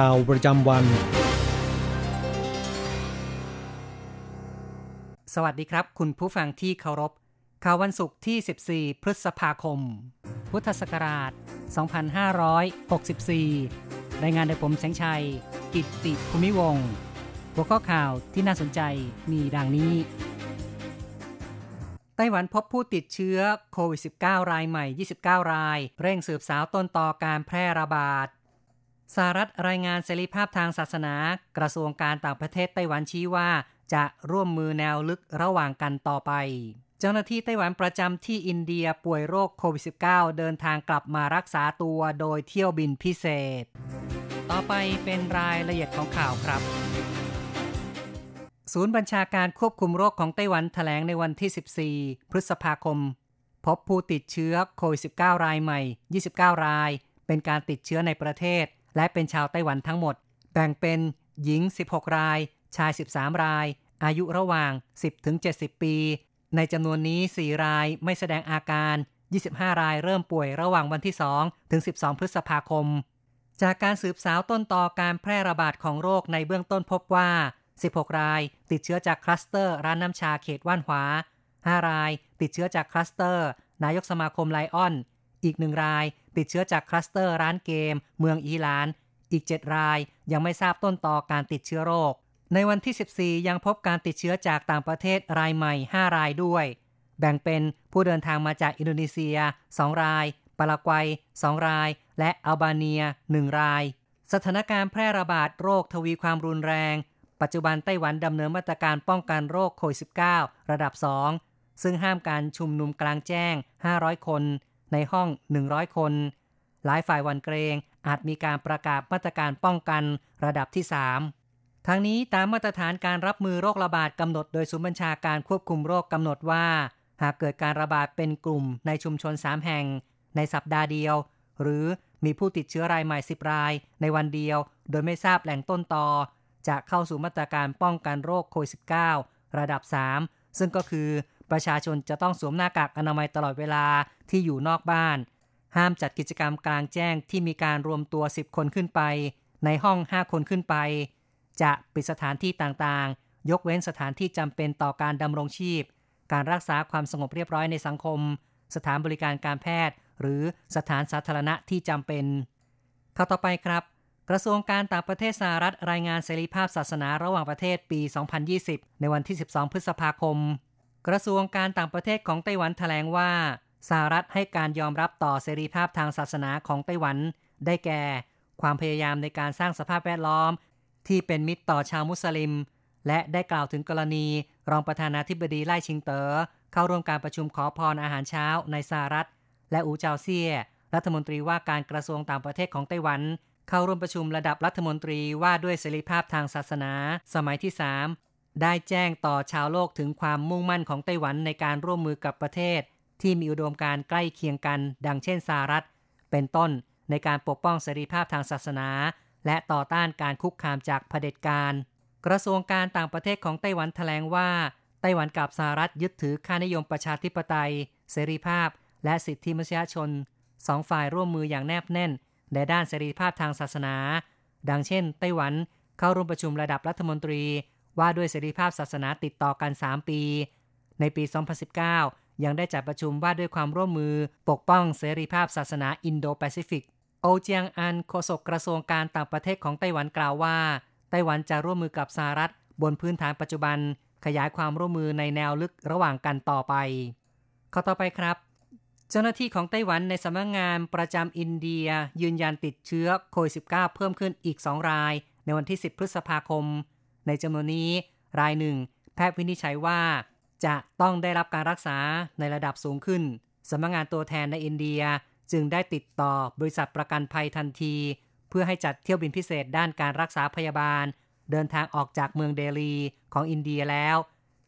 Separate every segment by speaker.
Speaker 1: ข่าวประจำวัน
Speaker 2: สวัสดีครับ คุณผู้ฟังที่เคารพ ข่าววันศุกร์ที่ 14 พฤษภาคม พุทธศักราช 2564 รายงานโดยผมแสงชัย กิตติภูมิวงศ์หัวข้อข่าวที่น่าสนใจมีดังนี้ ไต้หวันพบผู้ติดเชื้อโควิด -19 รายใหม่ 29 ราย เร่งสืบสาวต้นต่อการแพร่ระบาด สหรัฐรายงานเสรีภาพทางศาสนา กระทรวงการต่างประเทศไต้หวันชี้ว่า จะร่วมมือแนวลึกระหว่างกันต่อไป เจ้าหน้าที่ไต้หวันประจำที่อินเดียป่วยโรคโควิด -19 เดินทางกลับมารักษาตัวโดยเที่ยวบินพิเศษ ต่อไปเป็นรายละเอียดของข่าวครับศูนย์บัญชาการควบคุมโรคของไต้หวันแถลงในวันที่ 14 พฤษภาคม พบผู้ติดเชื้อโควิด -19 รายใหม่ 29 ราย เป็นการติดเชื้อในประเทศ และเป็นชาวไต้หวันทั้งหมด แบ่งเป็นหญิง 16 ราย ชาย 13 ราย อายุระหว่าง 10-70 ปี ในจำนวนนี้ 4 รายไม่แสดงอาการ 25 รายเริ่มป่วยระหว่างวันที่ 2 ถึง 12 พฤษภาคม จากการสืบสาวต้นต่อการแพร่ระบาดของโรคในเบื้องต้นพบว่า 16 รายติดเชื้อจากคลัสเตอร์ร้านน้ำชาเขตว่านหวา 5 รายติดเชื้อจากคลัสเตอร์ นายกสมาคมไลออน อีกหนึ่งราย ติดเชื้อจากคลัสเตอร์ร้านเกม เมืองอีหลาน อีก 7 รายยังไม่ทราบต้นตอการติดเชื้อโรค ในวันที่ 14 ยังพบการติดเชื้อจากต่างประเทศรายใหม่ 5 รายด้วย แบ่งเป็นผู้เดินทางมาจากอินโดนีเซีย 2 รายปารากวัย 2 ราย และอัลบาเนีย 1 ราย สถานการณ์แพร่ระบาดโรคทวีความรุนแรง ปัจจุบันไต้หวันดำเนินมาตรการป้องกันโรคโควิด -19 ระดับ 2 ซึ่งห้ามการชุมนุมกลางแจ้ง 500 คน ในห้อง 100 คน หลายฝ่ายวันเกรงอาจมีการประกาศมาตรการป้องกันระดับที่ 3 ทั้งนี้ตามมาตรฐานการรับมือโรคระบาดกำหนดโดยศูนย์บัญชาการควบคุมโรคกำหนดว่า หากเกิดการระบาดเป็นกลุ่มในชุมชน 3 แห่ง ในสัปดาห์เดียว หรือมีผู้ติดเชื้อรายใหม่ 10 ราย ในวันเดียว โดยไม่ทราบแหล่งต้นตอจะเข้าสู่มาตรการป้องกันโรคโควิด -19 ระดับ 3 ซึ่งก็คือ ประชาชนจะต้องสวมหน้ากากอนามัยตลอดเวลาที่อยู่นอกบ้าน ห้ามจัดกิจกรรมกลางแจ้งที่มีการรวมตัว 10 คนขึ้นไป ในห้อง 5 คนขึ้นไป จะปิดสถานที่ต่างๆ ยกเว้นสถานที่จำเป็นต่อการดำรงชีพ การรักษาความสงบเรียบร้อยในสังคม สถานบริการการแพทย์ หรือสถานสาธารณะที่จำเป็นเข้าต่อไปครับ กระทรวงการต่างประเทศสหรัฐรายงานเสรีภาพศาสนาระหว่างประเทศปี 2020 ในวันที่ 12 พฤษภาคม กระทรวงการต่างประเทศของไต้หวันแถลงว่าสหรัฐให้การยอมรับต่อเสรีภาพทางศาสนาของไต้หวัน ได้แก่ ความพยายามในการสร้างสภาพแวดล้อม ที่เป็นมิตรต่อชาวมุสลิม และได้กล่าวถึงกรณีรองประธานาธิบดีไล่ชิงเตอ๋อเข้าร่วมการประชุมขอพรอาหารเช้าในสหรัฐ และอูเจาเซีย รัฐมนตรีว่าการกระทรวงต่างประเทศของไต้หวัน เข้าร่วมประชุมระดับรัฐมนตรีว่าด้วยเสรีภาพทางศาสนา สมัยที่ 3 ได้แจ้งต่อชาวโลกถึงความมุ่งมั่นของไต้หวันในการร่วมมือกับประเทศ ที่มีอุดมการใกล้เคียงกัน ดังเช่นสหรัฐ เป็นต้นในการปกป้องเสรีภาพทางศาสนา และต่อต้านการคุกคามจากเผด็จการ กระทรวงการต่างประเทศของไต้หวันแถลงว่า ไต้หวันกับสหรัฐยึดถือค่านิยมประชาธิปไตย เสรีภาพ และสิทธิมนุษยชนสองฝ่ายร่วมมืออย่างแนบแน่น ในด้านเสรีภาพทางศาสนา ดังเช่น ไต้หวันเข้าร่วมประชุมระดับรัฐมนตรี ว่าด้วยเสรีภาพศาสนาติดต่อกัน 3 ปี ในปี 2019 ยังได้จัดประชุมว่าด้วยความร่วมมือปกป้องเสรีภาพศาสนาอินโดแปซิฟิก โอเจียงอันโฆษกกระทรวงการต่างประเทศของไต้หวันกล่าวว่า ไต้หวันจะร่วมมือกับสหรัฐ บนพื้นฐานปัจจุบัน ขยายความร่วมมือในแนวลึกระหว่างกันต่อไป ข้อต่อไปครับเจ้าหน้าที่ของไต้หวันในสำนักงงานประจำอินเดีย ยืนยันติดเชื้อโควิด -19 เพิ่มขึ้นอีก 2 ราย ในวันที่ 10 พฤษภาคม ในจำนวนนี้รายหนึ่ง แพทย์วินิจฉัยว่า จะต้องได้รับการรักษาในระดับสูงขึ้นสำนักงงานตัวแทนในอินเดียจึงได้ติดต่อบริษัทประกันภัยทันที เพื่อให้จัดเที่ยวบินพิเศษด้านการรักษาพยาบาล เดินทางออกจากเมืองเดลีของอินเดียแล้ว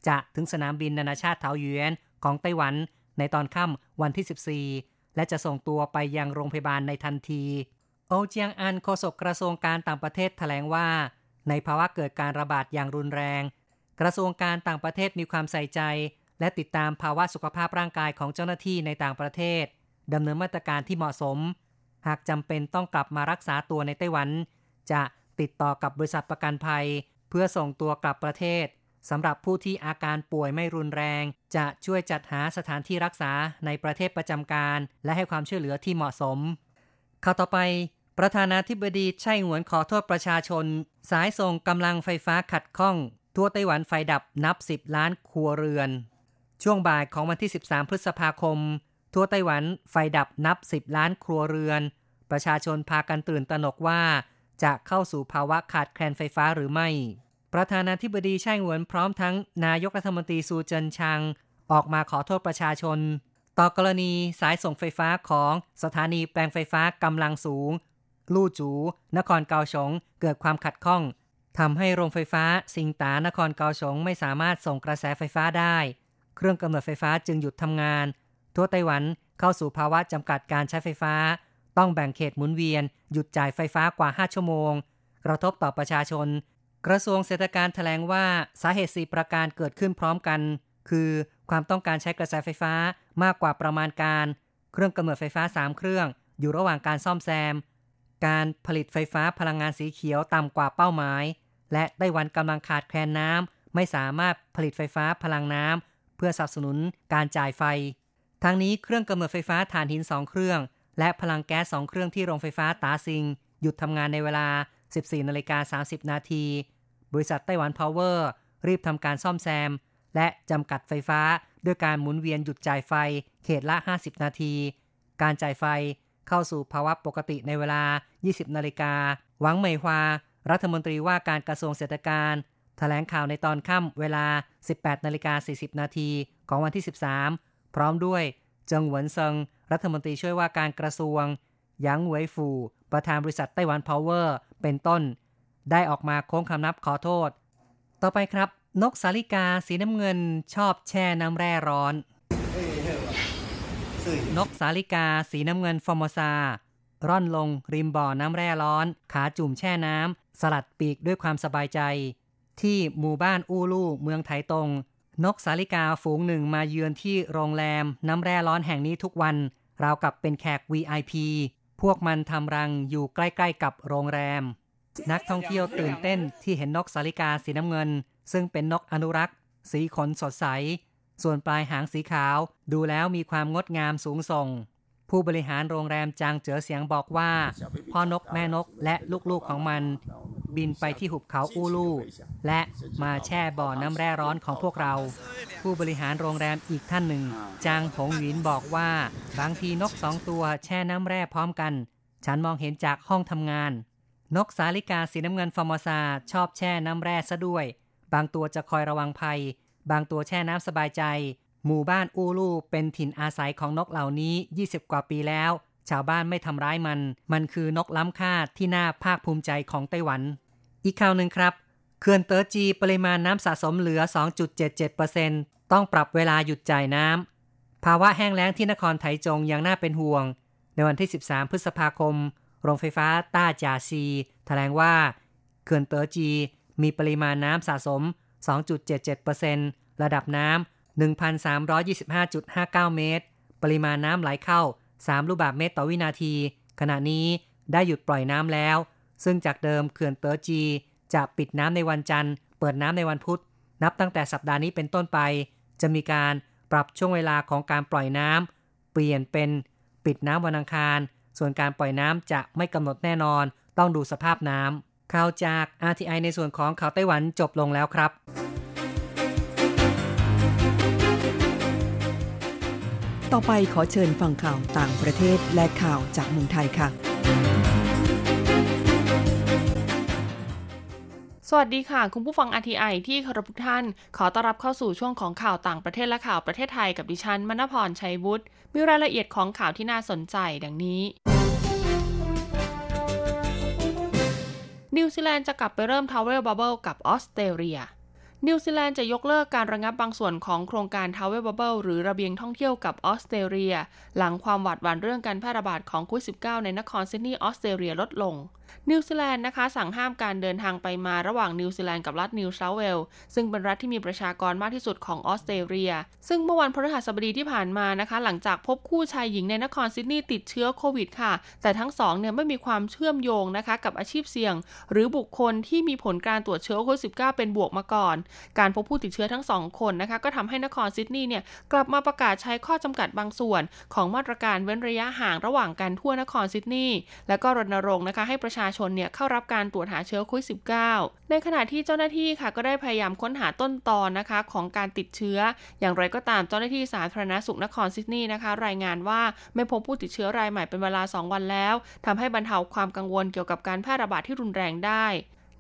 Speaker 2: จะถึงสนามบินนานาชาติเทาหยวนของไต้หวันในตอนค่ำวันที่ 14 และจะส่งตัวไปยังโรงพยาบาลในทันที โอเจียงอันโฆษกกระทรวงการต่างประเทศแถลงว่า ในภาวะเกิดการระบาดอย่างรุนแรง กระทรวงการต่างประเทศมีความใส่ใจ และติดตามภาวะสุขภาพร่างกายของเจ้าหน้าที่ในต่างประเทศดำเนินมาตรการที่เหมาะสม หากจำเป็นต้องกลับมารักษาตัวในไต้หวัน จะติดต่อกับบริษัทประกันภัย เพื่อส่งตัวกลับประเทศสำหรับผู้ที่อาการป่วยไม่รุนแรง จะช่วยจัดหาสถานที่รักษาในประเทศประจำการ และให้ความช่วยเหลือที่เหมาะสมข่าวต่อไป ประธานาธิบดีไช่หวนขอโทษประชาชน สายส่งกำลังไฟฟ้าขัดข้องทั่วไต้หวันไฟดับนับ 10 ล้านครัวเรือน ช่วงบ่ายของวันที่ 13 พฤษภาคม ทั่วไต้หวันไฟดับนับ 10 ล้านครัวเรือน ประชาชนพากันตื่นตระหนกว่า จะเข้าสู่ภาวะขาดแคลนไฟฟ้าหรือไม่ ประธานาธิบดีไช่หวนพร้อมทั้งนายกรัฐมนตรีซูเจินชังออกมาขอโทษประชาชน ต่อกรณีสายส่งไฟฟ้าของสถานีแปลงไฟฟ้ากำลังสูง ลู่จู นครเกาสงเกิดความขัดข้องทำให้โรงไฟฟ้าสิงตานครเกาสงไม่สามารถส่งกระแสไฟฟ้าได้ เครื่องกำเนิดไฟฟ้าจึงหยุดทำงาน ทั่วไต้หวันเข้าสู่ภาวะจำกัดการใช้ไฟฟ้า ต้องแบ่งเขตหมุนเวียน หยุดจ่ายไฟฟ้ากว่า 5 ชั่วโมง กระทบต่อประชาชน กระทรวงเศรษฐการแถลงว่าสาเหตุสีประการเกิดขึ้นพร้อมกัน คือความต้องการใช้กระแสไฟฟ้ามากกว่าประมาณการ เครื่องกำเนิดไฟฟ้า 3 เครื่อง อยู่ระหว่างการซ่อมแซม การผลิตไฟฟ้าพลังงานสีเขียวต่ำกว่าเป้าหมาย และไต้หวันกำลังขาดแคลนน้ำไม่สามารถผลิตไฟฟ้าพลังน้ำเพื่อสนับสนุนการจ่ายไฟทางนี้เครื่องกำเนิดไฟฟ้าถ่านหิน 2 เครื่อง และพลังแก๊ส 2 เครื่องที่โรงไฟฟ้าตาซิง หยุดทำงานในเวลา 14นาฬิกา30 นาที บริษัทไต้หวันพาวเวอร์รีบทำการซ่อมแซม และจำกัดไฟฟ้าด้วยการหมุนเวียนหยุดจ่ายไฟ เขตละ 50 นาที การจ่ายไฟ เข้าสู่ภาวะปกติในเวลา 20 นาฬิกา หวังเหมยฮวา รัฐมนตรีว่าการกระทรวงเศรษฐการแถลงข่าวในตอนค่ำเวลา 18 นาฬิกา 40 นาทีของวันที่ 13 พร้อมด้วยเจิงหวนเซิง รัฐมนตรีช่วยว่าการกระทรวง หยางหวยฟู ประธานบริษัทไต้หวันพาวเวอร์ เป็นต้น ได้ออกมาโค้งคำนับขอโทษ ต่อไปครับ นกสาลิกาสีน้ำเงินชอบแช่น้ำแร่ร้อน นกสาลิกา สีน้ำเงินฟอร์โมซา ร่อนลงริมบ่อน้ำแร่ร้อน ขาจุ่มแช่น้ำ สลัดปีกด้วยความสบายใจ ที่หมู่บ้านอูลู่เมืองไถตง นกสาลิกาฝูงหนึ่งมาเยือนที่โรงแรมน้ำแร่ร้อนแห่งนี้ทุกวัน ราวกับเป็นแขก VIP พวกมันทำรังอยู่ใกล้ๆ กับโรงแรม นักท่องเที่ยวตื่นเต้นที่เห็นนกสาลิกาสีน้ำเงิน ซึ่งเป็นนกอนุรักษ์ สีขนสดใส ส่วนปลายหางสีขาวดูแล้วมีความงดงามสูงส่ง ผู้บริหารโรงแรมจางเจ๋อเสียงบอกว่า พ่อนกแม่นกและลูกๆของมัน บินไปที่หุบเขาอูลูและมาแช่บ่อน้ำแร่ร้อนของพวกเรา ผู้บริหารโรงแรมอีกท่านหนึ่ง จางหงหวินบอกว่า บางทีนกสองตัวแช่น้ำแร่พร้อมกัน ฉันมองเห็นจากห้องทำงาน นกสาลิกาสีน้ำเงินฟอร์มซาชอบแช่น้ำแร่ซะด้วย บางตัวจะคอยระวังภัย บางตัวแช่น้ำสบายใจ หมู่บ้านอูลูเป็นถิ่นอาศัยของนกเหล่านี้ 20 กว่าปีแล้ว ชาวบ้านไม่ทำร้ายมัน มันคือนกล้ำค่าที่น่าภาคภูมิใจของไต้หวัน อีกข่าวหนึ่งครับเขื่อนเตอร์จีปริมาณน้ำสะสมเหลือ 2.77%ต้องปรับเวลาหยุดจ่ายน้ำภาวะแห้งแล้งที่นครไถจงยังน่าเป็นห่วง ในวันที่ 13 พฤษภาคม โรงไฟฟ้าต้าจาซี แถลงว่าเขื่อนเตอร์จีมีปริมาณน้ำสะสม 2.77%ระดับน้ำ 1,325.59 เมตร ปริมาณน้ำไหลเข้า 3 ลูกบาศก์เมตรต่อวินาที ขณะนี้ได้หยุดปล่อยน้ำแล้ว ซึ่งจากเดิมเขื่อนเตอร์จี จะปิดน้ำในวันจันทร์ เปิดน้ำในวันพุธ นับตั้งแต่สัปดาห์นี้เป็นต้นไป จะมีการปรับช่วงเวลาของการปล่อยน้ำเปลี่ยนเป็นปิดน้ำวันอังคาร ส่วนการปล่อยน้ำจะไม่กำหนดแน่นอน ต้องดูสภาพน้ำ ข่าวจาก RTI ในส่วนของข่าวไต้หวันจบลงแล้วครับ
Speaker 3: ต่อไปขอเชิญฟังข่าวต่างประเทศและข่าวจากเมืองไทยค่ะ
Speaker 4: สวัสดีค่ะ คุณผู้ฟัง RTI ที่เคารพทุกท่าน ขอต้อนรับเข้าสู่ช่วงของข่าวต่างประเทศและข่าวประเทศไทยกับดิฉันมณพรชัยวุฒิมีรายละเอียดของข่าวที่น่าสนใจดังนี้ นิวซีแลนด์จะกลับไปเริ่ม travel bubble กับออสเตรเลีย นิวซีแลนด์จะยกเลิกการระงับบางส่วนของโครงการ travel bubble หรือระเบียงท่องเที่ยวกับออสเตรเลีย หลังความหวาดหวั่นเรื่องการแพร่ระบาดของโควิด -19 ในนครซิดนีย์ออสเตรเลียลดลง นิวซีแลนด์นะคะสั่งห้ามการเดินทางไปมาระหว่างนิวซีแลนด์กับรัฐนิวเซาท์เวลส์ซึ่งเป็นรัฐที่มีประชากรมากที่สุดของออสเตรเลีย ซึ่งเมื่อวันพฤหัสบดีที่ผ่านมานะคะ หลังจากพบคู่ชายหญิงในนครซิดนีย์ติดเชื้อโควิดค่ะ แต่ทั้งสองเนี่ยไม่มีความเชื่อมโยงนะคะกับอาชีพเสี่ยง หรือบุคคลที่มีผลการตรวจเชื้อโควิด -19 เป็นบวกมาก่อน การพบผู้ติดเชื้อทั้งสองคนนะคะก็ทำให้นครซิดนีย์เนี่ยกลับมาประกาศใช้ข้อจำกัดบางส่วน ของมาตรการเว้นระยะห่างระหว่างการทั่วนครซิดนีย์และก็รณรงค์นะคะให้ประชาชนเนี่ยเข้ารับการตรวจหาเชื้อโควิด -19 ในขณะที่เจ้าหน้าที่ค่ะก็ได้พยายามค้นหาต้นตอนนะคะของการติดเชื้อ อย่างไรก็ตามเจ้าหน้าที่สาธารณสุขนครซิดนีย์นะคะ รายงานว่าไม่พบผู้ติดเชื้อรายใหม่เป็นเวลา 2 วันแล้วทำให้บรรเทาความกังวลเกี่ยวกับการแพร่ระบาดที่รุนแรงได้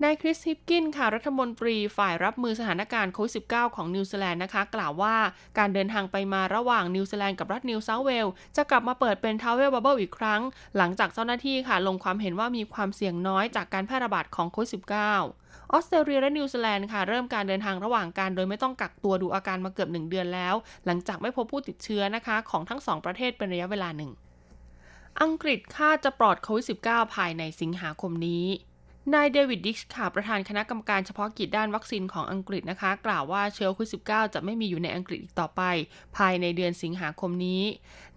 Speaker 4: นายคริสฮิปกินส์ค่ะรัฐมนตรีฝ่ายรับมือสถานการณ์โควิด -19 ของนิวซีแลนด์นะคะ กล่าวว่าการเดินทางไปมาระหว่างนิวซีแลนด์กับรัฐนิวเซาท์เวลส์จะกลับมาเปิดเป็น travel bubble อีกครั้ง หลังจากเจ้าหน้าที่ค่ะ ลงความเห็นว่ามีความเสี่ยงน้อยจากการแพร่ระบาดของโควิด -19 ออสเตรเลียและนิวซีแลนด์ค่ะ เริ่มการเดินทางระหว่างกันโดยไม่ต้องกักตัวดูอาการมาเกือบ 1 เดือนแล้ว หลังจากไม่พบผู้ติดเชื้อนะคะ ของทั้งสองประเทศเป็นระยะเวลาหนึ่งอังกฤษคาดจะปลอดโควิด -19 ภายในสิงหาคมนี้ นายเดวิดดิกส์ค่ะประธานคณะกรรมการเฉพาะกิจด้านวัคซีนของอังกฤษนะคะ กล่าวว่าเชื้อโควิด -19 จะไม่มีอยู่ในอังกฤษอีกต่อไป ภายในเดือนสิงหาคมนี้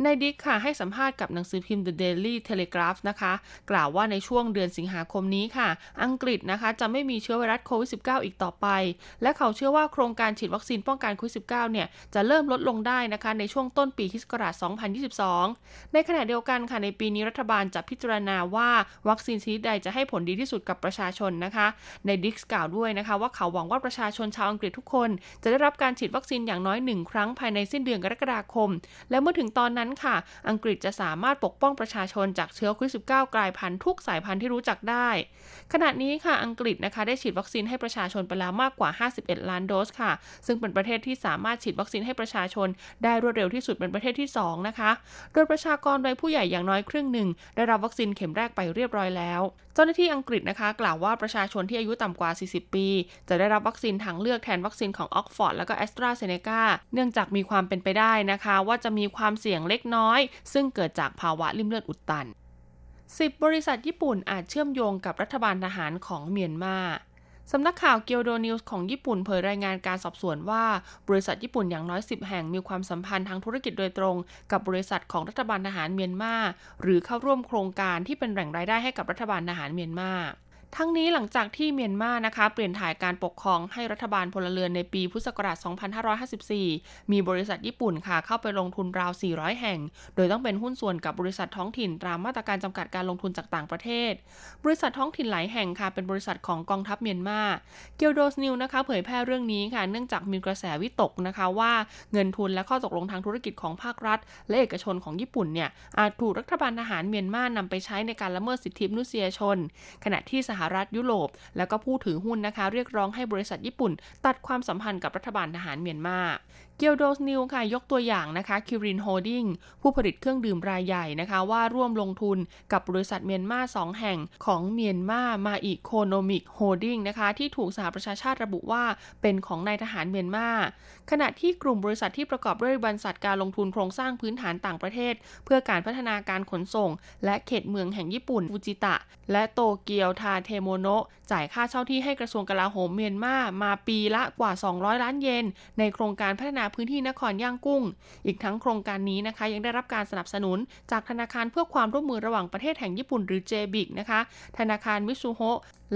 Speaker 4: นายดิกค่ะให้สัมภาษณ์กับหนังสือพิมพ์ The Daily Telegraph นะคะ กล่าวว่าในช่วงเดือนสิงหาคมนี้ค่ะ อังกฤษนะคะจะไม่มีเชื้อไวรัสโควิด -19 อีกต่อไป และเขาเชื่อว่าโครงการฉีดวัคซีนป้องกันโควิด -19 เนี่ยจะเริ่มลดลงได้นะคะในช่วงต้นปีคศ2022 ในขณะเดียวกันค่ะในปีนี้รัฐบาลจะพิจารณาว่าวัคซีนชนิดใดจะให้ผลดีที่สุดกับประชาชนนะคะ ในดิกส์กล่าวด้วยนะคะ ว่าเขาหวังว่าประชาชนชาวอังกฤษทุกคน จะได้รับการฉีดวัคซีนอย่างน้อยหนึ่งครั้งภายในสิ้นเดือนกรกฎาคม และเมื่อถึงตอนนั้นค่ะ อังกฤษจะสามารถปกป้องประชาชนจากเชื้อโควิด -19 กลายพันธุ์ทุกสายพันธุ์ที่รู้จักได้ ขณะนี้ค่ะอังกฤษนะคะได้ฉีดวัคซีนให้ประชาชนไปแล้วมากกว่า 51 ล้านโดสค่ะ ซึ่งเป็นประเทศที่สามารถฉีดวัคซีนให้ประชาชน ได้รวดเร็วที่สุดเป็นประเทศที่ 2 นะคะ โดยประชากรโดยผู้ใหญ่อย่างน้อยครึ่งหนึ่งได้รับวัคซีนเข็มแรกไปเรียบร้อยแล้ว เจ้าหน้าที่อังกฤษนะคะกล่าวว่าประชาชนที่อายุต่ำกว่า 40 ปี จะได้รับวัคซีนทางเลือกแทนวัคซีนของออกซ์ฟอร์ดและก็แอสตราเซเนกาเนื่องจากมีความเป็นไปได้นะคะ ว่าจะมีความเสี่ยงเล็กน้อย ซึ่งเกิดจากภาวะลิ่มเลือดอุดตัน 10 บริษัทญี่ปุ่นอาจเชื่อมโยงกับรัฐบาลทหารของเมียนมา สำนักข่าวเกียวโดนิวส์ของญี่ปุ่นเผยรายงานการสอบสวนว่า บริษัทญี่ปุ่นอย่างน้อย 10 แห่งมีความสัมพันธ์ทางธุรกิจโดยตรง กับบริษัทของรัฐบาลทหารเมียนมาหรือเข้าร่วมโครงการที่เป็นแหล่งรายได้ให้กับรัฐบาลทหารเมียนมา ทั้งนี้หลังจากที่เมียนมานะคะ เปลี่ยนถ่ายการปกครองให้รัฐบาลพลเรือนในปีพุทธศักราช 2554 มีบริษัทญี่ปุ่นค่ะ เข้าไปลงทุนราว 400 แห่ง โดยต้องเป็นหุ้นส่วนกับบริษัทท้องถิ่นตามมาตรการจำกัดการลงทุนจากต่างประเทศ บริษัทท้องถิ่นหลายแห่งค่ะเป็นบริษัทของกองทัพเมียนมา เกียวโดนิวส์นะคะ เผยแพร่เรื่องนี้ค่ะ เนื่องจากมีกระแสวิตกนะคะว่าเงินทุนและข้อตกลงทางธุรกิจของภาครัฐ และเอกชนของญี่ปุ่นเนี่ยอาจถูกรัฐบาลทหารเมียนมานำไปใช้ในการละเมิดสิทธิมนุษยชน ขณะที่สหรัฐยุโรป แล้วก็ผู้ถือหุ้นนะคะ เรียกร้องให้บริษัทญี่ปุ่น ตัดความสัมพันธ์กับรัฐบาลทหารเมียนมา เกียวโดนิวส์ค่ะยกตัวอย่างนะคะคิรินโฮลดิ้งผู้ผลิตเครื่องดื่มรายใหญ่นะคะว่าร่วมลงทุนกับบริษัทเมียนมาสองแห่งของเมียนมามาอีโคโนมิกโฮดดิ้งนะคะที่ถูกสหประชาชาติระบุว่าเป็นของนายทหารเมียนมาขณะที่กลุ่มบริษัทที่ประกอบด้วยบริษัทการลงทุนโครงสร้างพื้นฐานต่างประเทศ เพื่อการพัฒนาการขนส่ง และเขตเมืองแห่งญี่ปุ่นฟูจิตะ และโตเกียวทาเทโมโนะจ่ายค่าเช่าที่ให้กระทรวงกลาโหมเมียนมามาปีละกว่า 200 ล้านเยนในโครงการพัฒนาพื้นที่นครย่างกุ้ง อีกทั้งโครงการนี้นะคะ ยังได้รับการสนับสนุนจากธนาคารเพื่อความร่วมมือระหว่างประเทศแห่งญี่ปุ่นหรือ JBIC นะคะ ธนาคารมิซูโฮ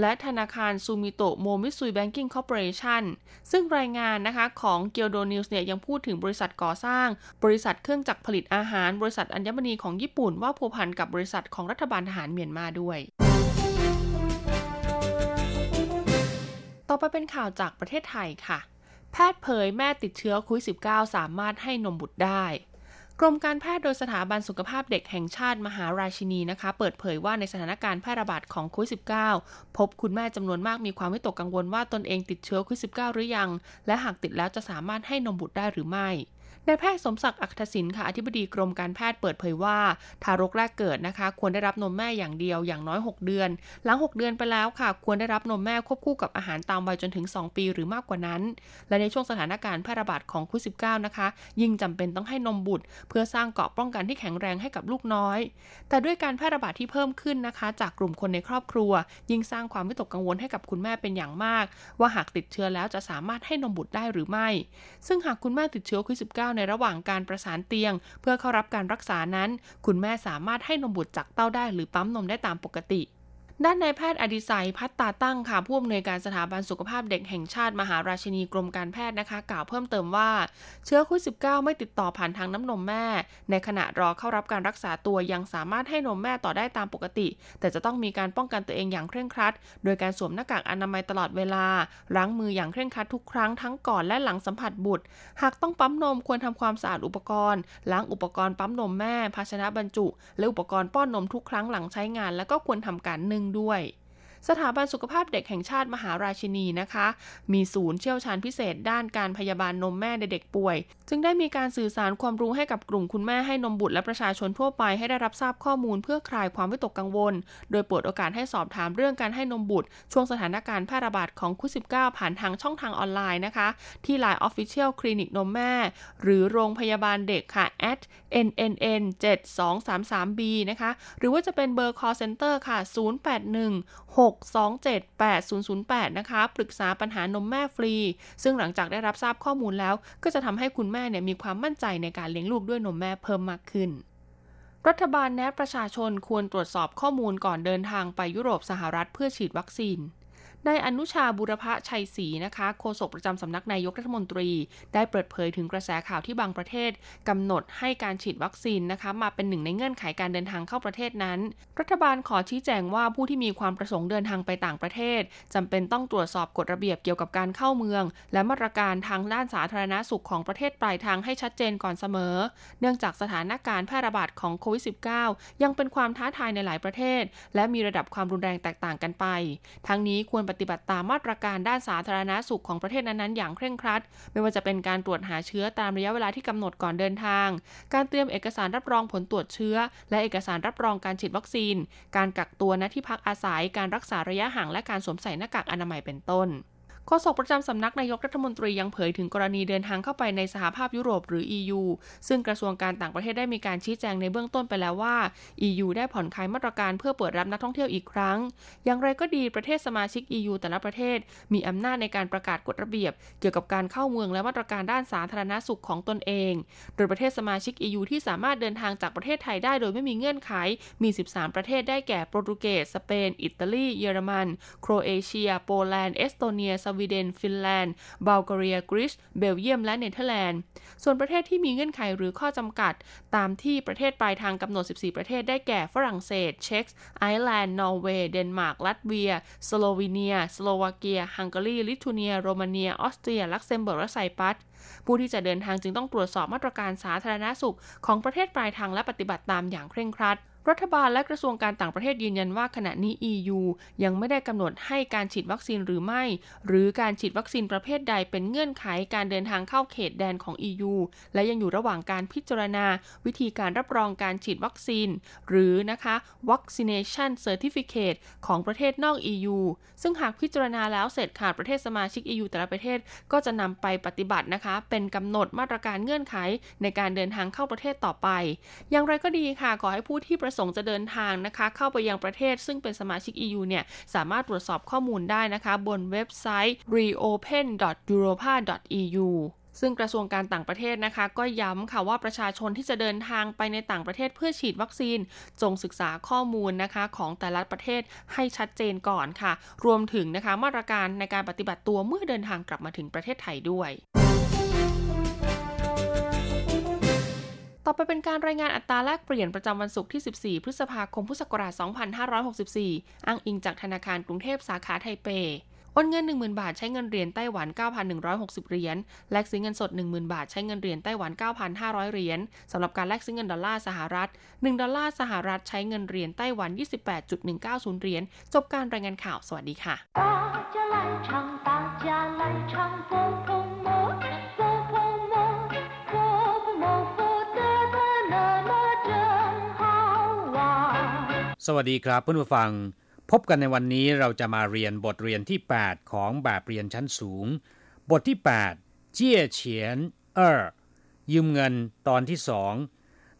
Speaker 4: และธนาคารซูมิโตโมมิตซุยแบงกิ้งคอร์ปอเรชั่นซึ่งรายงานนะคะของเกียวโดนิวส์เนี่ยยังพูดถึงบริษัทก่อสร้าง บริษัทเครื่องจักรผลิตอาหาร บริษัทอัญมณีของญี่ปุ่นว่าผูกพันกับบริษัทของรัฐบาลทหารเมียนมาด้วยต่อไปเป็นข่าวจากประเทศไทยค่ะ แพทย์เผยแม่ติดเชื้อโควิด -19 สามารถให้นมบุตรได้กรมการแพทย์โดยสถาบันสุขภาพเด็กแห่งชาติมหาราชินีนะคะ เปิดเผยว่าในสถานการณ์แพร่ระบาดของโควิด -19 พบคุณแม่จำนวนมากมีความวิตกกังวลว่าตนเองติดเชื้อโควิด -19 หรือยัง และหากติดแล้วจะสามารถให้นมบุตรได้หรือไม่ นายแพทย์สมศักดิ์อัครศินค่ะอธิบดีกรมการแพทย์เปิดเผยว่า ทารกแรกเกิดนะคะ ควรได้รับนมแม่อย่างเดียวอย่างน้อย 6 เดือน หลัง 6 เดือนไปแล้วค่ะ ควรได้รับนมแม่ควบคู่กับอาหารตามวัยจนถึง 2 ปีหรือมากกว่านั้น และในช่วงสถานการณ์แพร่ระบาดของโควิด -19 นะคะ ยิ่งจำเป็นต้องให้นมบุตร เพื่อสร้างเกราะป้องกันที่แข็งแรงให้กับลูกน้อย แต่ด้วยการแพร่ระบาดที่เพิ่มขึ้นนะคะ จากกลุ่มคนในครอบครัว ยิ่งสร้างความวิตกกังวลให้กับคุณแม่เป็นอย่างมาก ว่าหากติดเชื้อแล้วจะสามารถให้นมบุตรได้หรือไม่ ซึ่งหากคุณแม่ติดเชื้อโควิด -19 ในระหว่างการประสานเตียง เพื่อเข้ารับการรักษานั้น คุณแม่สามารถให้นมบุตรจากเต้าได้หรือปั๊มนมได้ตามปกติ ด้านนายแพทย์อดิศัยพัฒตาตั้งค่ะผู้อำนวยการสถาบันสุขภาพเด็กแห่งชาติมหาราชินีกรมการแพทย์นะคะ กล่าวเพิ่มเติมว่า เชื้อโควิด -19 ไม่ติดต่อผ่านทางน้ำนมแม่ ในขณะรอเข้ารับการรักษาตัวยังสามารถให้นมแม่ต่อได้ตามปกติ แต่จะต้องมีการป้องกันตัวเองอย่างเคร่งครัด โดยการสวมหน้ากากอนามัยตลอดเวลาล้างมืออย่างเคร่งครัดทุกครั้งทั้งก่อนและหลังสัมผัสบุตร หากต้องปั๊มนมควรทำความสะอาดอุปกรณ์ล้างอุปกรณ์ปั๊มนมแม่ ภาชนะบรรจุ และอุปกรณ์ป้อนนมทุกครั้งหลังใช้งาน และก็ควรทำการนึ่งด้วย สถาบันสุขภาพเด็กแห่งชาติมหาราชินีนะคะ มีศูนย์เชี่ยวชาญพิเศษ ด้านการพยาบาลนมแม่ในเด็กป่วย จึงได้มีการสื่อสารความรู้ให้กับกลุ่มคุณแม่ให้นมบุตรและประชาชนทั่วไปให้ได้รับทราบข้อมูลเพื่อคลายความวิตกกังวล โดยเปิดโอกาสให้สอบถามเรื่องการให้นมบุตร ช่วงสถานการณ์แพร่ระบาดของโควิด -19 ผ่านทางช่องทางออนไลน์นะคะ ที่ Line Official คลินิกนมแม่ หรือโรงพยาบาลเด็กค่ะ at nnn 7233b นะคะ หรือว่าจะเป็นเบอร์ call center ค่ะ 081 6 8008 นะคะ ปรึกษาปัญหานมแม่ฟรี ซึ่งหลังจากได้รับทราบข้อมูลแล้ว ก็จะทำให้คุณแม่เนี่ยมีความมั่นใจในการเลี้ยงลูกด้วยนมแม่เพิ่มมากขึ้นรัฐบาลแนะประชาชนควรตรวจสอบข้อมูลก่อนเดินทางไปยุโรปสหรัฐเพื่อฉีดวัคซีน นายอนุชาบุรพชัยศรีนะคะโฆษกประจำสำนักนายกรัฐมนตรี ได้เปิดเผยถึงกระแสข่าวที่บางประเทศกำหนดให้การฉีดวัคซีนนะคะมาเป็นหนึ่งในเงื่อนไขการเดินทางเข้าประเทศนั้น รัฐบาลขอชี้แจงว่าผู้ที่มีความประสงค์เดินทางไปต่างประเทศจำเป็นต้องตรวจสอบกฎระเบียบเกี่ยวกับการเข้าเมือง และมาตรการทางด้านสาธารณาสุขของประเทศปลายทางให้ชัดเจนก่อนเสมอ เนื่องจากสถานการณ์แพร่ระบาดของโควิด -19 ยังเป็นความท้าทายในหลายประเทศ และมีระดับความรุนแรงแตกต่างกันไป ทั้งนี้ควรปฏิบัติตามมาตรการด้านสาธารณาสุขของประเทศนั้นๆ อย่างเคร่งครัด ไม่ว่าจะเป็นการตรวจหาเชื้อตามระยะเวลาที่กำหนดก่อนเดินทาง การเตรียมเอกสารรับรองผลตรวจเชื้อ และเอกสารรับรองการฉีดวัคซีน การกักตัวณที่พักอาศัย การรักษาระยะห่างและการสวมใส่หน้ากากอนามัยเป็นต้น โฆษกประจำสำนักนายกรัฐมนตรียังเผยถึงกรณีเดินทางเข้าไปในสหภาพยุโรปหรือ EU ซึ่งกระทรวงการต่างประเทศได้มีการชี้แจงในเบื้องต้นไปแล้วว่า EU ได้ผ่อนคลายมาตรการเพื่อเปิดรับนักท่องเที่ยวอีกครั้ง อย่างไรก็ดีประเทศสมาชิก EU แต่ละประเทศ มีอำนาจในการประกาศกฎระเบียบ เกี่ยวกับการเข้าเมืองและมาตรการด้านสาธารณสุขของตนเอง โดยประเทศสมาชิก EU ที่สามารถเดินทางจากประเทศไทยได้โดยไม่มีเงื่อนไข มี 13 ประเทศได้แก่โปรตุเกส สเปน อิตาลี เยอรมัน โครเอเชีย โปแลนด์ เอสโตเนียสวีเดน ฟินแลนด์บัลแกเรียกรีซเบลเยียมและเนเธอร์แลนด์ ส่วนประเทศที่มีเงื่อนไขหรือข้อจำกัด ตามที่ประเทศปลายทางกำหนด 14 ประเทศได้แก่ฝรั่งเศส เช็กไอร์แลนด์ นอร์เวย์ เดนมาร์ก ลัตเวีย สโลวีเนีย สโลวาเกีย ฮังการี ลิทัวเนีย โรมาเนีย ออสเตรีย ลักเซมเบิร์ก และไซปรัสผู้ที่จะเดินทางจึงต้องตรวจสอบมาตรการสาธารณสุขของประเทศปลายทางและปฏิบัติตามอย่างเคร่งครัด รัฐบาลและกระทรวงการต่างประเทศยืนยันว่าขณะนี้ EU ยังไม่ได้กำหนดให้การฉีดวัคซีนหรือไม่ หรือการฉีดวัคซีนประเภทใดเป็นเงื่อนไขการเดินทางเข้าเขตแดนของ EU และยังอยู่ระหว่างการพิจารณา วิธีการรับรองการฉีดวัคซีน หรือนะคะ vaccination certificate ของประเทศนอก EU ซึ่งหากพิจารณาแล้วเสร็จขาดประเทศสมาชิก EU แต่ละประเทศก็จะนำไปปฏิบัตินะคะ เป็นกำหนดมาตรการเงื่อนไขในการเดินทางเข้าประเทศต่อไป อย่างไรก็ดีค่ะขอให้ผู้ที่ประสงค์จะเดินทางนะคะ เข้าไปยังประเทศซึ่งเป็นสมาชิก EU เนี่ยสามารถตรวจสอบข้อมูลได้นะคะ บนเว็บไซต์ reopen.europa.eu ซึ่งกระทรวงการต่างประเทศนะคะ ก็ย้ำค่ะว่าประชาชนที่จะเดินทางไปในต่างประเทศเพื่อฉีดวัคซีน จงศึกษาข้อมูลนะคะของแต่ละประเทศให้ชัดเจนก่อนค่ะ รวมถึงนะคะมาตรการในการปฏิบัติตัวเมื่อเดินทางกลับมาถึงประเทศไทยด้วย ต่อไปเป็นการรายงานอัตราแลกเปลี่ยนประจำวันศุกร์ที่ 14 พฤษภาคม พุทธศักราช 2564 อ้างอิงจากธนาคารกรุงเทพสาขาไทเปโอนเงิน 10,000 บาทใช้เงินเหรียญไต้หวัน 9,160 เหรียญ แลกซื้อเงินสด 10,000 บาทใช้เงินเหรียญไต้หวัน 9,500 เหรียญสำหรับการแลกซื้อเงินดอลลาร์สหรัฐ 1 ดอลลาร์สหรัฐใช้เงินเหรียญไต้หวัน 28.190 เหรียญ จบการรายงานข่าว สวัสดีค่ะ
Speaker 5: สวัสดีครับเพื่อนผู้ฟัง พบกันในวันนี้เราจะมาเรียนบทเรียนที่ 8 ของแบบเรียนชั้นสูง บทที่ 8 เจี้ยเฉียนเออยืมเงินตอนที่สอง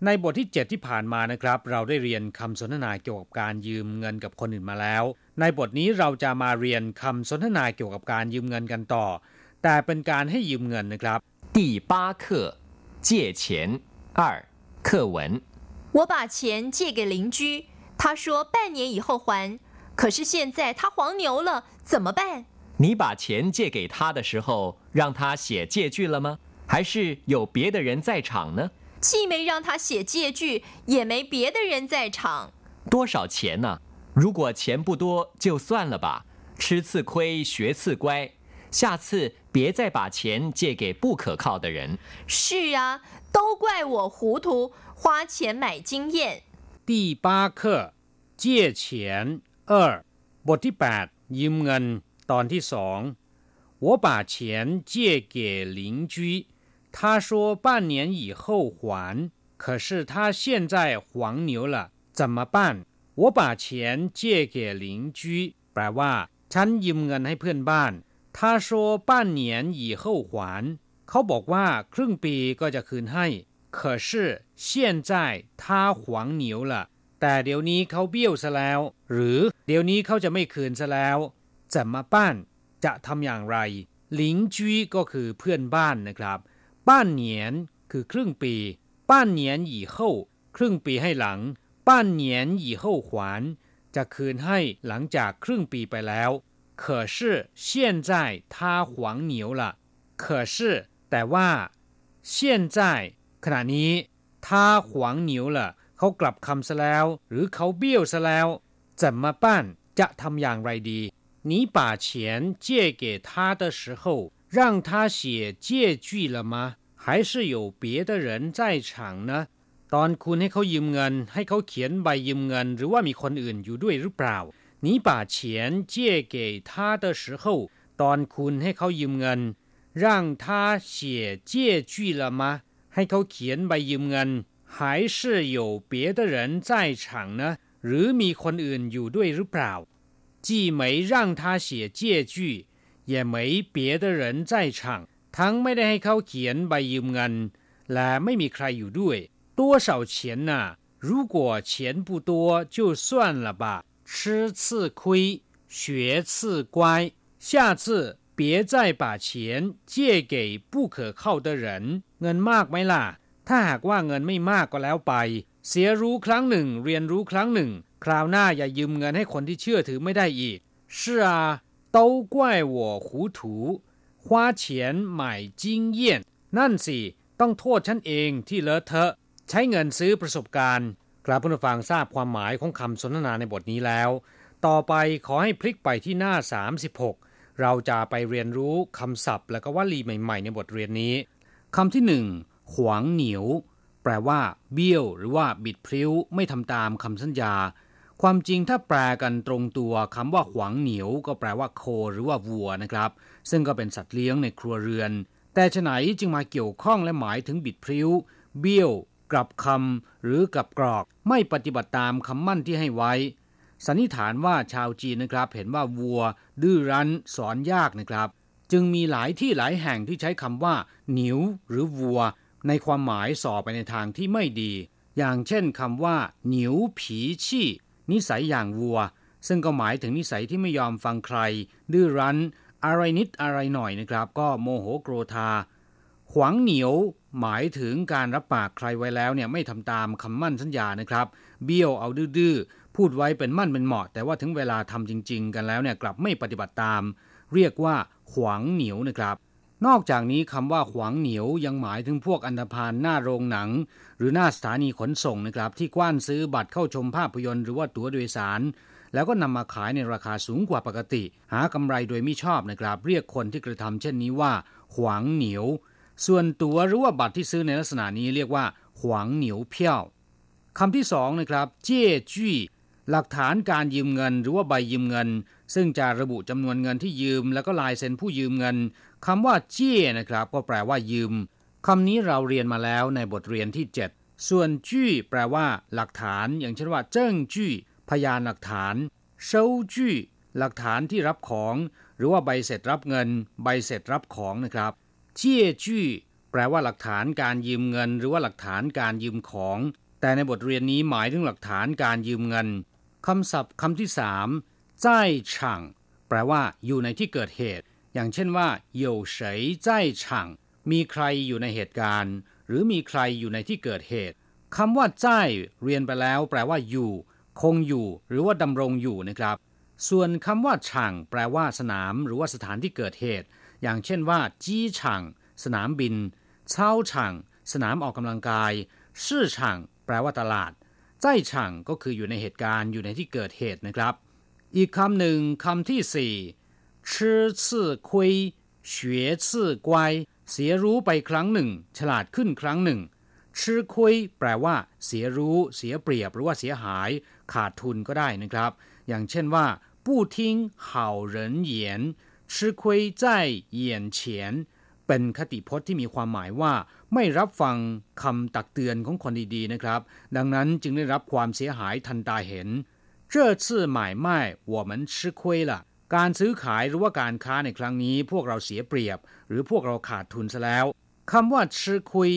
Speaker 5: ในบทที่ 7 ที่ผ่านมานะครับ เราได้เรียนคำสนทนาเกี่ยวกับการยืมเงินกับคนอื่นมาแล้ว ในบทนี้เราจะมาเรียนคำสนทนาเกี่ยวกับการยืมเงินกันต่อ แต่เป็นการให้ยืมเงินนะครับ
Speaker 6: 第八课借钱二课文
Speaker 7: 我把钱借给邻居 他说半年以后还，可是现在他黄牛了，怎么办？
Speaker 6: 你把钱借给他的时候，让他写借据了吗？还是有别的人在场呢？
Speaker 7: 既没让他写借据，也没别的人在场。
Speaker 6: 多少钱呢？如果钱不多，就算了吧。吃次亏，学次乖，下次别再把钱借给不可靠的人。
Speaker 7: 是啊，都怪我糊涂，花钱买经验。
Speaker 5: 第八课借钱二บทที่8ยืมเงินตอนที่สอง我把钱借给邻居他说半年以后还可是他现在黄牛了怎么办我把钱借给邻居แปลว่าฉันยืมเงินให้เพื่อนบ้าน他说半年以后还เขาบอกว่าครึ่งปีก็จะคืนให้ 可是现在他黄牛了แต่เดี๋ยวนี้เขาเบี้ยวซะแล้ว หรือเดี๋ยวนี้เขาจะไม่คืนซะแล้วจะมาป้านจะทำอย่างไรหลิงจุ้ยก็คือเพื่อนบ้านนะครับป้านเหนียนคือครึ่งปีป้านเหนียนหยี่เข้าครึ่งปีให้หลังป้านเหนียนหยี่เข้าขวานจะคืนให้หลังจากครึ่งปีไปแล้ว可是现在他黄牛了可是แต่ว่า现在 ขณะนี้他黄牛了เขากลับคำซะแล้ว หรือเขาเบี้ยวซะแล้วจะมาป้านจะทำอย่างไรดี你把钱借给他的时候让他写借据了吗还是有别的人在场呢ตอนคุณให้เขายืมเงิน ให้เขาเขียนใบยืมเงิน หรือว่ามีคนอื่นอยู่ด้วยหรือเปล่า你把钱借给他的时候ตอนคุณให้เขายืมเงิน让他写借据了吗 ให้เขาเขียนใบยืมเงิน还是有别的人在场呢หรือมีคนอื่นอยู่ด้วยหรือเปล่า既没让他写借据也没别的人在场ทั้งไม่ได้ให้เขาเขียนใบยืมเงิน และไม่มีใครอยู่ด้วย多少钱呢如果钱不多就算了吧吃次亏学次乖下次 别再把钱借给不可靠的人เงินมากไหมล่ะถ้าหากว่าเงินไม่มากก็แล้วไป เสียรู้ครั้งหนึ่ง เรียนรู้ครั้งหนึ่ง คราวหน้าอย่ายืมเงินให้คนที่เชื่อถือไม่ได้อีก是啊都怪我糊涂花钱买经验นั่นสิ ต้องโทษฉันเองที่เลอะเทอะ ใช้เงินซื้อประสบการณ์กราบผู้ฟังทราบความหมายของคำสนทนาในบทนี้แล้ว ต่อไปขอให้พลิกไปที่หน้า 36 เราจะไปเรียนรู้คำศัพท์ และก็วลีใหม่ ๆ ในบทเรียนนี้คำที่หนึ่งขวางเหนียว แปลว่า เบี้ยว หรือว่าบิดพลิ้ว ไม่ทำตามคำสัญญา ความจริงถ้าแปลกันตรงตัวคำว่าขวางเหนียว ก็แปลว่าโค หรือว่าวัวนะครับ ซึ่งก็เป็นสัตว์เลี้ยงในครัวเรือน แต่ฉไหนจึงมาเกี่ยวข้องและหมายถึงบิดพลิ้ว เบี้ยว กลับคำหรือกลับกรอก ไม่ปฏิบัติตามคำมั่นที่ให้ไว้ สันนิษฐานว่าชาวจีนนะครับ เห็นว่าวัว ดื้อรั้นสอนยากนะครับ จึงมีหลายที่หลายแห่งที่ใช้คำว่าหนิวหรือวัว ในความหมายส่อไปในทางที่ไม่ดี อย่างเช่นคำว่าหนิวผีชี่ นิสัยอย่างวัว ซึ่งก็หมายถึงนิสัยที่ไม่ยอมฟังใคร ดื้อรั้น อะไรนิดอะไรหน่อยนะครับ ก็โมโหโกรธาขหวงเหนียวหมายถึงการรับปากใครไว้แล้วเนี่ยไม่ทำตามคำมั่นสัญญานะครับ เบี้ยวเอาดื้อ พูดไว้เป็นมั่นเป็นเหมาะ แต่ว่าถึงเวลาทำจริง ๆ กันแล้วเนี่ยกลับไม่ปฏิบัติตาม เรียกว่าหวางเหนียวนะครับ นอกจากนี้คำว่าหวางเหนียวยังหมายถึงพวกอันธพาลหน้าโรงหนัง หรือหน้าสถานีขนส่งนะครับ ที่กว้านซื้อบัตรเข้าชมภาพยนตร์หรือว่าตั๋วโดยสารแล้วก็นำมาขายในราคาสูงกว่าปกติ หากำไรโดยไม่ชอบนะครับ เรียกคนที่กระทำเช่นนี้ว่าหวางเหนียว ส่วนตั๋วหรือว่าบัตรที่ซื้อในลักษณะนี้เรียกว่าหวางเหนียวเพี้ยวคำที่สองนะครับ เจ้จี้ หลักฐานการยืมเงินหรือว่าใบยืมเงิน ซึ่งจะระบุจำนวนเงินที่ยืม แล้วก็ลายเซ็นผู้ยืมเงินคำว่าเจี้ยนะครับ ก็แปลว่ายืมคำนี้เราเรียนมาแล้วในบทเรียนที่ 7 ส่วนจี้แปลว่า หลักฐาน อย่างเช่นว่า เจิ้งจี้พยานหลักฐานเซาจี้หลักฐานที่รับของ หรือว่าใบเสร็จรับเงิน ใบเสร็จรับของนะครับเจี้ยจี้แปลว่าหลักฐานการยืมเงิน หรือว่าหลักฐานการยืมของ แต่ในบทเรียนนี้หมายถึงหลักฐานการยืมเงิน คำศัพท์คำที่สาม在场แปลว่า อยู่ในที่เกิดเหตุ อย่างเช่นว่า有谁在场มีใครอยู่ในเหตุการณ์ หรือมีใครอยู่ในที่เกิดเหตุคำว่าใจเรียนไปแล้ว แปลว่าอยู่ คงอยู่ หรือว่าดำรงอยู่นะครับ ส่วนคำว่าช่างแปลว่าสนาม หรือว่าสถานที่เกิดเหตุ อย่างเช่นว่าจี้ช่างสนามบินเช่าช่างสนามออกกำลังกายชื่อช่างแปลว่าตลาด ใจช่างก็คืออยู่ในเหตุการณ์อยู่ในที่เกิดเหตุนะครับ อีกคำหนึ่งคำที่สี่ชื่อซื่อคุยเสียซื่อกวยเสียรู้ไปครั้งหนึ่ง ฉลาดขึ้นครั้งหนึ่งชื่อคุยแปลว่า เสียรู้ เสียเปรียบหรือว่าเสียหาย ขาดทุนก็ได้นะครับ อย่างเช่นว่าผู้ทิ้งเห่าเหรินเหยียนชื่อคุยใจเหยียนเฉียนเป็นคติพจน์ที่มีความหมายว่า ไม่รับฟังคำตักเตือนของคนดีๆนะครับ ดังนั้นจึงได้รับความเสียหายทันตาเห็น这次买卖我们吃亏了การซื้อขายหรือว่าการค้าในครั้งนี้ พวกเราเสียเปรียบ หรือพวกเราขาดทุนซะแล้วคำว่าชื่อคุย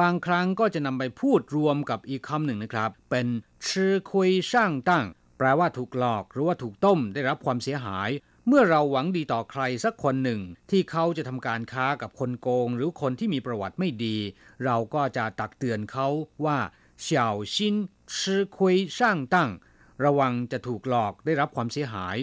Speaker 5: บางครั้งก็จะนำไปพูดรวมกับอีกคำหนึ่งนะครับ เป็นชื่อคุยช่างตั้งแปลว่าถูกหลอก หรือว่าถูกต้มได้รับความเสียหาย เมื่อเราหวังดีต่อใครสักคนหนึ่ง ที่เขาจะทำการค้ากับคนโกง หรือคนที่มีประวัติไม่ดี เราก็จะตักเตือนเขาว่าเฉียวชินชื่อคุยสร้างตั้ง ระวังจะถูกหลอกได้รับความเสียหาย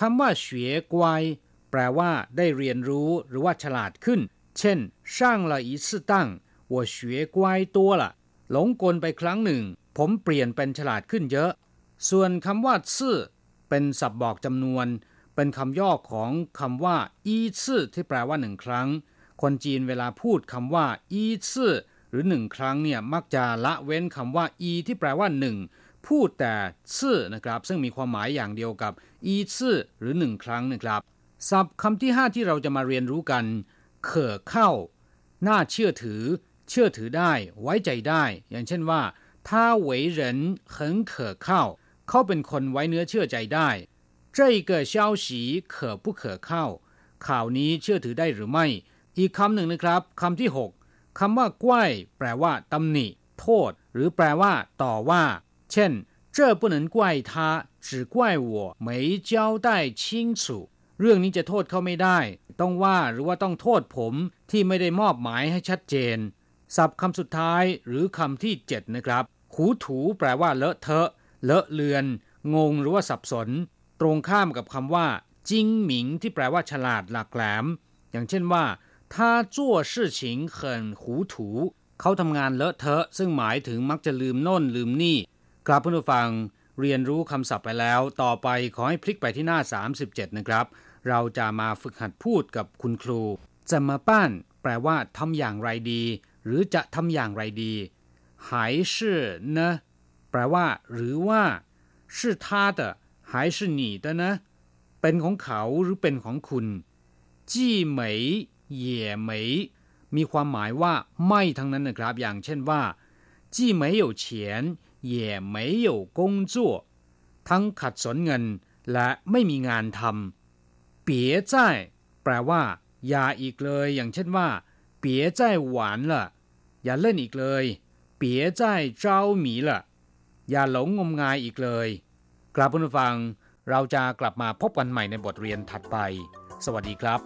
Speaker 5: คำว่าเฉียกวยแปลว่าได้เรียนรู้หรือว่าฉลาดขึ้น เช่นสร้างละอีสตั้งว่าเฉียกวยตัวละหลงกลไปครั้งหนึ่ง ผมเปลี่ยนเป็นฉลาดขึ้นเยอะ ส่วนคำว่าซื่อเป็นสับบอกจำนวน เป็นคำย่อของคำว่า อีซื่อที่แปลว่าหนึ่งครั้ง คนจีนเวลาพูดคำว่า อีซื่อหรือหนึ่งครั้งเนี่ยมักจะละเว้นคำว่า อี ที่แปลว่าหนึ่งพูดแต่ซื่อนะครับ ซึ่งมีความหมายอย่างเดียวกับ อีซื่อหรือหนึ่งครั้งนะครับศัพท์คำที่ห้าที่เราจะมาเรียนรู้กัน เข่อเข้า น่าเชื่อถือ เชื่อถือได้ ไว้ใจได้ อย่างเช่นว่าถ้าเหวยเหรินเขินเข่อเข้า เขาเป็นคนไว้เนื้อเชื่อใจได้ 这个消息可不可靠ข่าวนี้เชื่อถือได้หรือไม่ อีกคำหนึ่งนะครับคำที่ 6คำว่าก้วยแปลว่าตำหนิ โทษ หรือแปลว่า ต่อว่า เช่น这不能怪他只怪我没交代清楚เรื่องนี้จะโทษเขาไม่ได้ ต้องว่าหรือว่าต้องโทษผมที่ไม่ได้มอบหมายให้ชัดเจน ศัพท์คำสุดท้ายหรือคำที่ 7 นะครับขูถูแปลว่าเลอะเทอะ เลอะเลือน งงหรือว่าสับสน ตรงข้ามกับคำว่าจิงหมิงที่แปลว่าฉลาดหลักแหลม อย่างเช่นว่า他做事情很糊涂เขาทำงานเลอะเทอะ ซึ่งหมายถึงมักจะลืมโน่นลืมนี่กลับเพื่อนฟัง เรียนรู้คำศัพท์ไปแล้ว ต่อไปขอให้พลิกไปที่หน้า 37 นะครับ เราจะมาฝึกหัดพูดกับคุณครูจะมาป้านแปลว่าทำอย่างไรดี หรือจะทำอย่างไรดี还是呢แปลว่า หรือว่า是他的 还是你的呢เป็นของเขาหรือเป็นของคุณจี้เหมยเหย่เหมยมีความหมายว่าไม่ทั้งนั้นนะครับ อย่างเช่นว่าจี้ไม่有钱也没有工作ทั้งขัดสนเงิน และไม่มีงานทำเปียใจแปลว่า อย่าอีกเลย อย่างเช่นว่าเปียใจหวานละอย่าเล่นอีกเลยเปียใจเจ้าหมีละอย่าหลงงมงายอีกเลย กลับผู้ฟัง เราจะกลับมาพบกันใหม่ในบทเรียนถัดไป สวัสดีครับ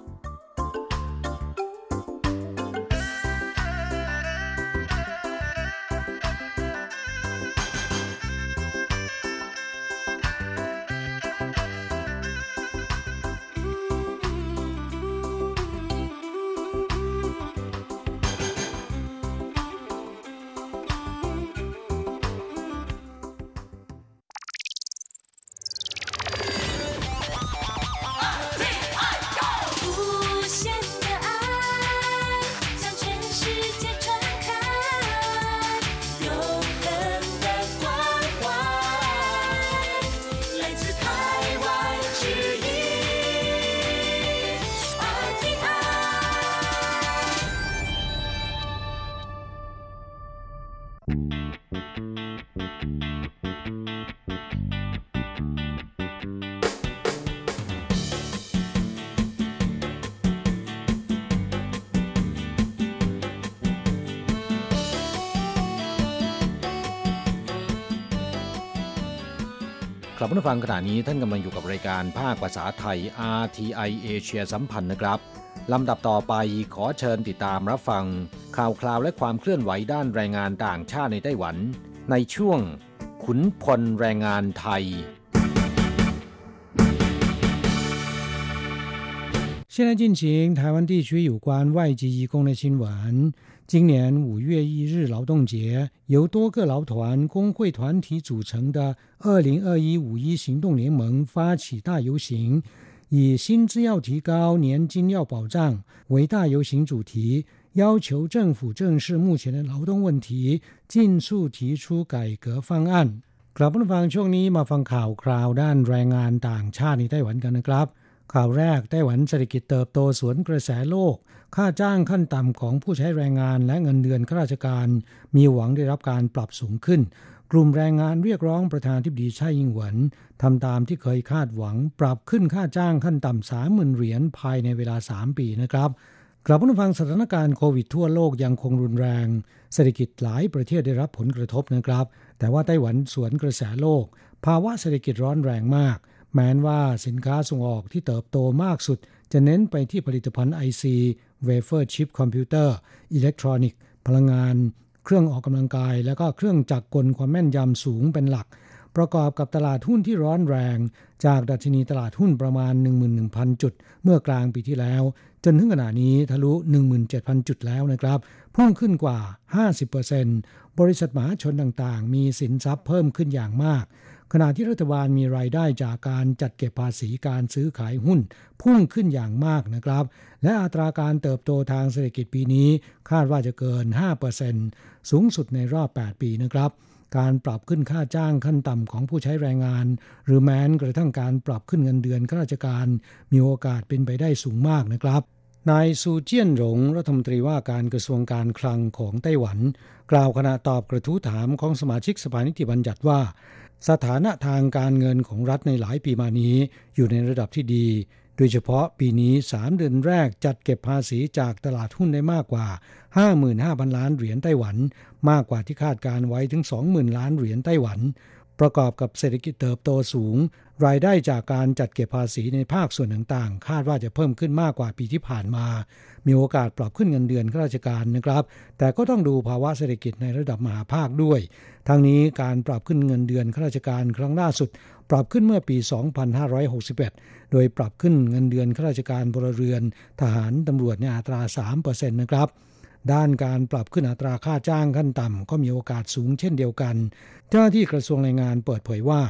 Speaker 1: กลับมาฟังขณะนี้ท่านกำลังอยู่กับรายการภาคภาษาไทย RTI เอเชียสัมพันธ์นะครับลำดับต่อไปขอเชิญติดตามรับฟัง ข่าวคราวและความเคลื่อนไหวด้านแรงงานต่างชาติในไต้หวัน ในช่วง ขุนพลแรงงานไทย现在进行台湾地区有关外籍移工的新闻。 今年五月一日劳动节，由多个劳团、工会团体组成的二零二一五一行动联盟发起大游行，以“薪资要提高，年金要保障”为大游行主题，要求政府正视目前的劳动问题，尽速提出改革方案。กลับมาฟังช่วงนี้มาฟังข่าวคราวด้านแรงงานต่างชาติในไต้หวันกันนะครับข่าวแรกไต้หวันเศรษฐกิจเติบโตสวนกระแสโลก ค่าจ้างขั้นต่ำของผู้ใช้แรงงานและเงินเดือนข้าราชการ มีหวังได้รับการปรับสูงขึ้น กลุ่มแรงงานเรียกร้องประธานที่ดีช่ยิงหวนทำตามที่เคยคาดหวัง ปรับขึ้นค่าจ้างขั้นต่ำสามหมื่นเหรียญภายในเวลา 3 ปีนะครับกลับมาฟังสถานการณ์โควิดทั่วโลกยังคงรุนแรง เศรษฐกิจหลายประเทศได้รับผลกระทบนะครับ แต่ว่าไต้หวันสวนกระแสโลก ภาวะเศรษฐกิจร้อนแรงมาก แม้นว่าสินค้าส่งออกที่เติบโตมากสุด จะเน้นไปที่ผลิตภัณฑ์ IC IC wafer chip computer อิเล็กทรอนิกส์พลังงาน เครื่องออกกำลังกาย และก็เครื่องจักรกลความแม่นยำสูงเป็นหลัก ประกอบกับตลาดหุ้นที่ร้อนแรง จากดัชนีตลาดหุ้นประมาณ 11,000 จุด เมื่อกลางปีที่แล้ว จนถึงขณะนี้ทะลุ 17,000 จุดแล้วนะครับ พุ่งขึ้นกว่า 50%บริษัทมหาชนต่างๆ มีสินทรัพย์เพิ่มขึ้นอย่างมาก ขณะที่รัฐบาลมีรายได้จากการจัดเก็บภาษีการซื้อขายหุ้น พุ่งขึ้นอย่างมากนะครับ และอัตราการเติบโตทางเศรษฐกิจปีนี้ คาดว่าจะเกิน 5%สูงสุดในรอบ 8 ปีนะครับการปรับขึ้นค่าจ้างขั้นต่ำของผู้ใช้แรงงาน หรือแม้นกระทั่งการปรับขึ้นเงินเดือนข้าราชการ มีโอกาสเป็นไปได้สูงมากนะครับนายซูเจียนหลงรัฐมนตรีว่าการกระทรวงการคลังของไต้หวัน กล่าวขณะตอบกระทู้ถามของสมาชิกสภานิติบัญญัติว่า สถานะทางการเงินของรัฐในหลายปีมานี้ อยู่ในระดับที่ดี โดยเฉพาะปีนี้ 3 เดือนแรกจัดเก็บภาษีจากตลาดหุ้นได้มากกว่า 55,000 ล้านเหรียญไต้หวัน มากกว่าที่คาดการไว้ถึง 20,000 ล้านเหรียญไต้หวัน ประกอบกับเศรษฐกิจเติบโตสูง รายได้จากการจัดเก็บภาษีในภาคส่วนต่างๆ คาดว่าจะเพิ่มขึ้นมากกว่าปีที่ผ่านมา มีโอกาสปรับขึ้นเงินเดือนข้าราชการนะครับ แต่ก็ต้องดูภาวะเศรษฐกิจในระดับมหาภาคด้วย ทั้งนี้การปรับขึ้นเงินเดือนข้าราชการครั้งล่าสุด ปรับขึ้นเมื่อปี 2561 โดยปรับขึ้นเงินเดือนข้าราชการพลเรือน ทหารตำรวจในอัตรา 3%นะครับ ด้านการปรับขึ้นอัตราค่าจ้างขั้นต่ำก็มีโอกาสสูงเช่นเดียวกัน เจ้าหน้าที่กระทรวงแรงงานเปิดเผยว่า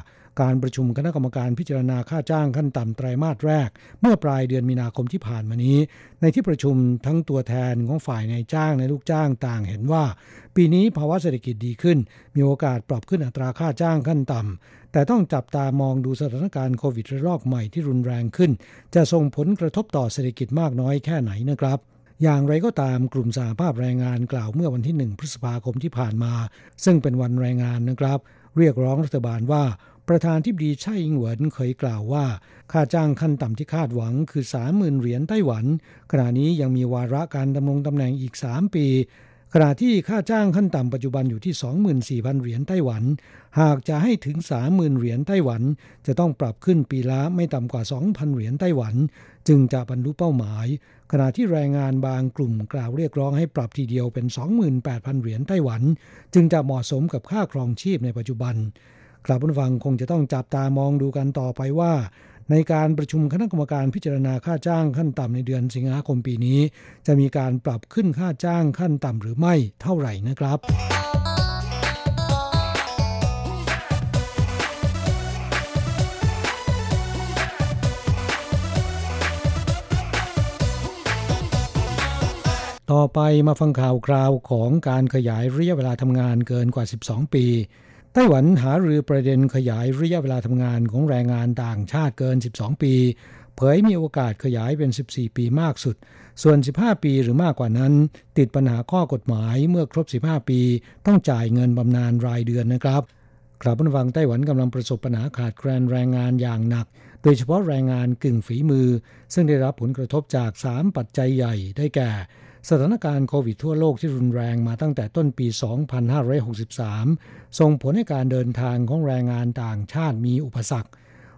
Speaker 1: การประชุมคณะกรรมการพิจารณาค่าจ้างขั้นต่ำไตรมาสแรก เมื่อปลายเดือนมีนาคมที่ผ่านมานี้ ในที่ประชุมทั้งตัวแทนของฝ่ายนายจ้างและลูกจ้างต่างเห็นว่า ปีนี้ภาวะเศรษฐกิจดีขึ้น มีโอกาสปรับขึ้นอัตราค่าจ้างขั้นต่ำแต่ต้องจับตามองดูสถานการณ์โควิดระลอกใหม่ที่รุนแรงขึ้น จะส่งผลกระทบต่อเศรษฐกิจมากน้อยแค่ไหนนะครับ อย่างไรก็ตามกลุ่มสหภาพแรงงานกล่าวเมื่อวันที่ 1 พฤษภาคมที่ผ่านมา ซึ่งเป็นวันแรงงานนะครับ เรียกร้องรัฐบาลว่า ประธานที่ดีไช่อิงเหวินเคยกล่าวว่า ค่าจ้างขั้นต่ำที่คาดหวังคือ 30,000 เหรียญไต้หวัน ขณะนี้ยังมีวาระการดำรงตำแหน่งอีก 3 ปี ขณะที่ค่าจ้างขั้นต่ำปัจจุบันอยู่ที่ 24,000 เหรียญไต้หวัน หากจะให้ถึง 30,000 เหรียญไต้หวัน จะต้องปรับขึ้นปีละไม่ต่ำกว่า 2,000 เหรียญไต้หวันจึงจะบรรลุเป้าหมาย ขณะที่แรงงานบางกลุ่มกล่าวเรียกร้องให้ปรับทีเดียวเป็น 28,000 เหรียญไต้หวัน จึงจะเหมาะสมกับค่าครองชีพในปัจจุบันกลับผู้ฟังคงจะต้องจับตามองดูกันต่อไปว่า ในการประชุมคณะกรรมการพิจารณาค่าจ้างขั้นต่ำในเดือนสิงหาคมปีนี้ จะมีการปรับขึ้นค่าจ้างขั้นต่ำหรือไม่เท่าไหร่นะครับ ต่อไปมาฟังข่าวคราวของการขยายระยะเวลาทำงานเกินกว่า 12 ปี ไต้หวันหารือประเด็นขยายระยะเวลาทำงานของแรงงานต่างชาติเกิน 12 ปี เผยมีโอกาสขยายเป็น 14 ปีมากสุด ส่วน 15 ปีหรือมากกว่านั้น ติดปัญหาข้อกฎหมายเมื่อครบ 15 ปี ต้องจ่ายเงินบำนาญรายเดือนนะครับกลับมาฟังไต้หวันกำลังประสบปัญหาขาดแคลนแรงงานอย่างหนัก โดยเฉพาะแรงงานกึ่งฝีมือ ซึ่งได้รับผลกระทบจาก 3 ปัจจัยใหญ่ได้แก่ สถานการณ์โควิดทั่วโลกที่รุนแรงมาตั้งแต่ต้นปี 2563 ส่งผลให้การเดินทางของแรงงานต่างชาติมีอุปสรรค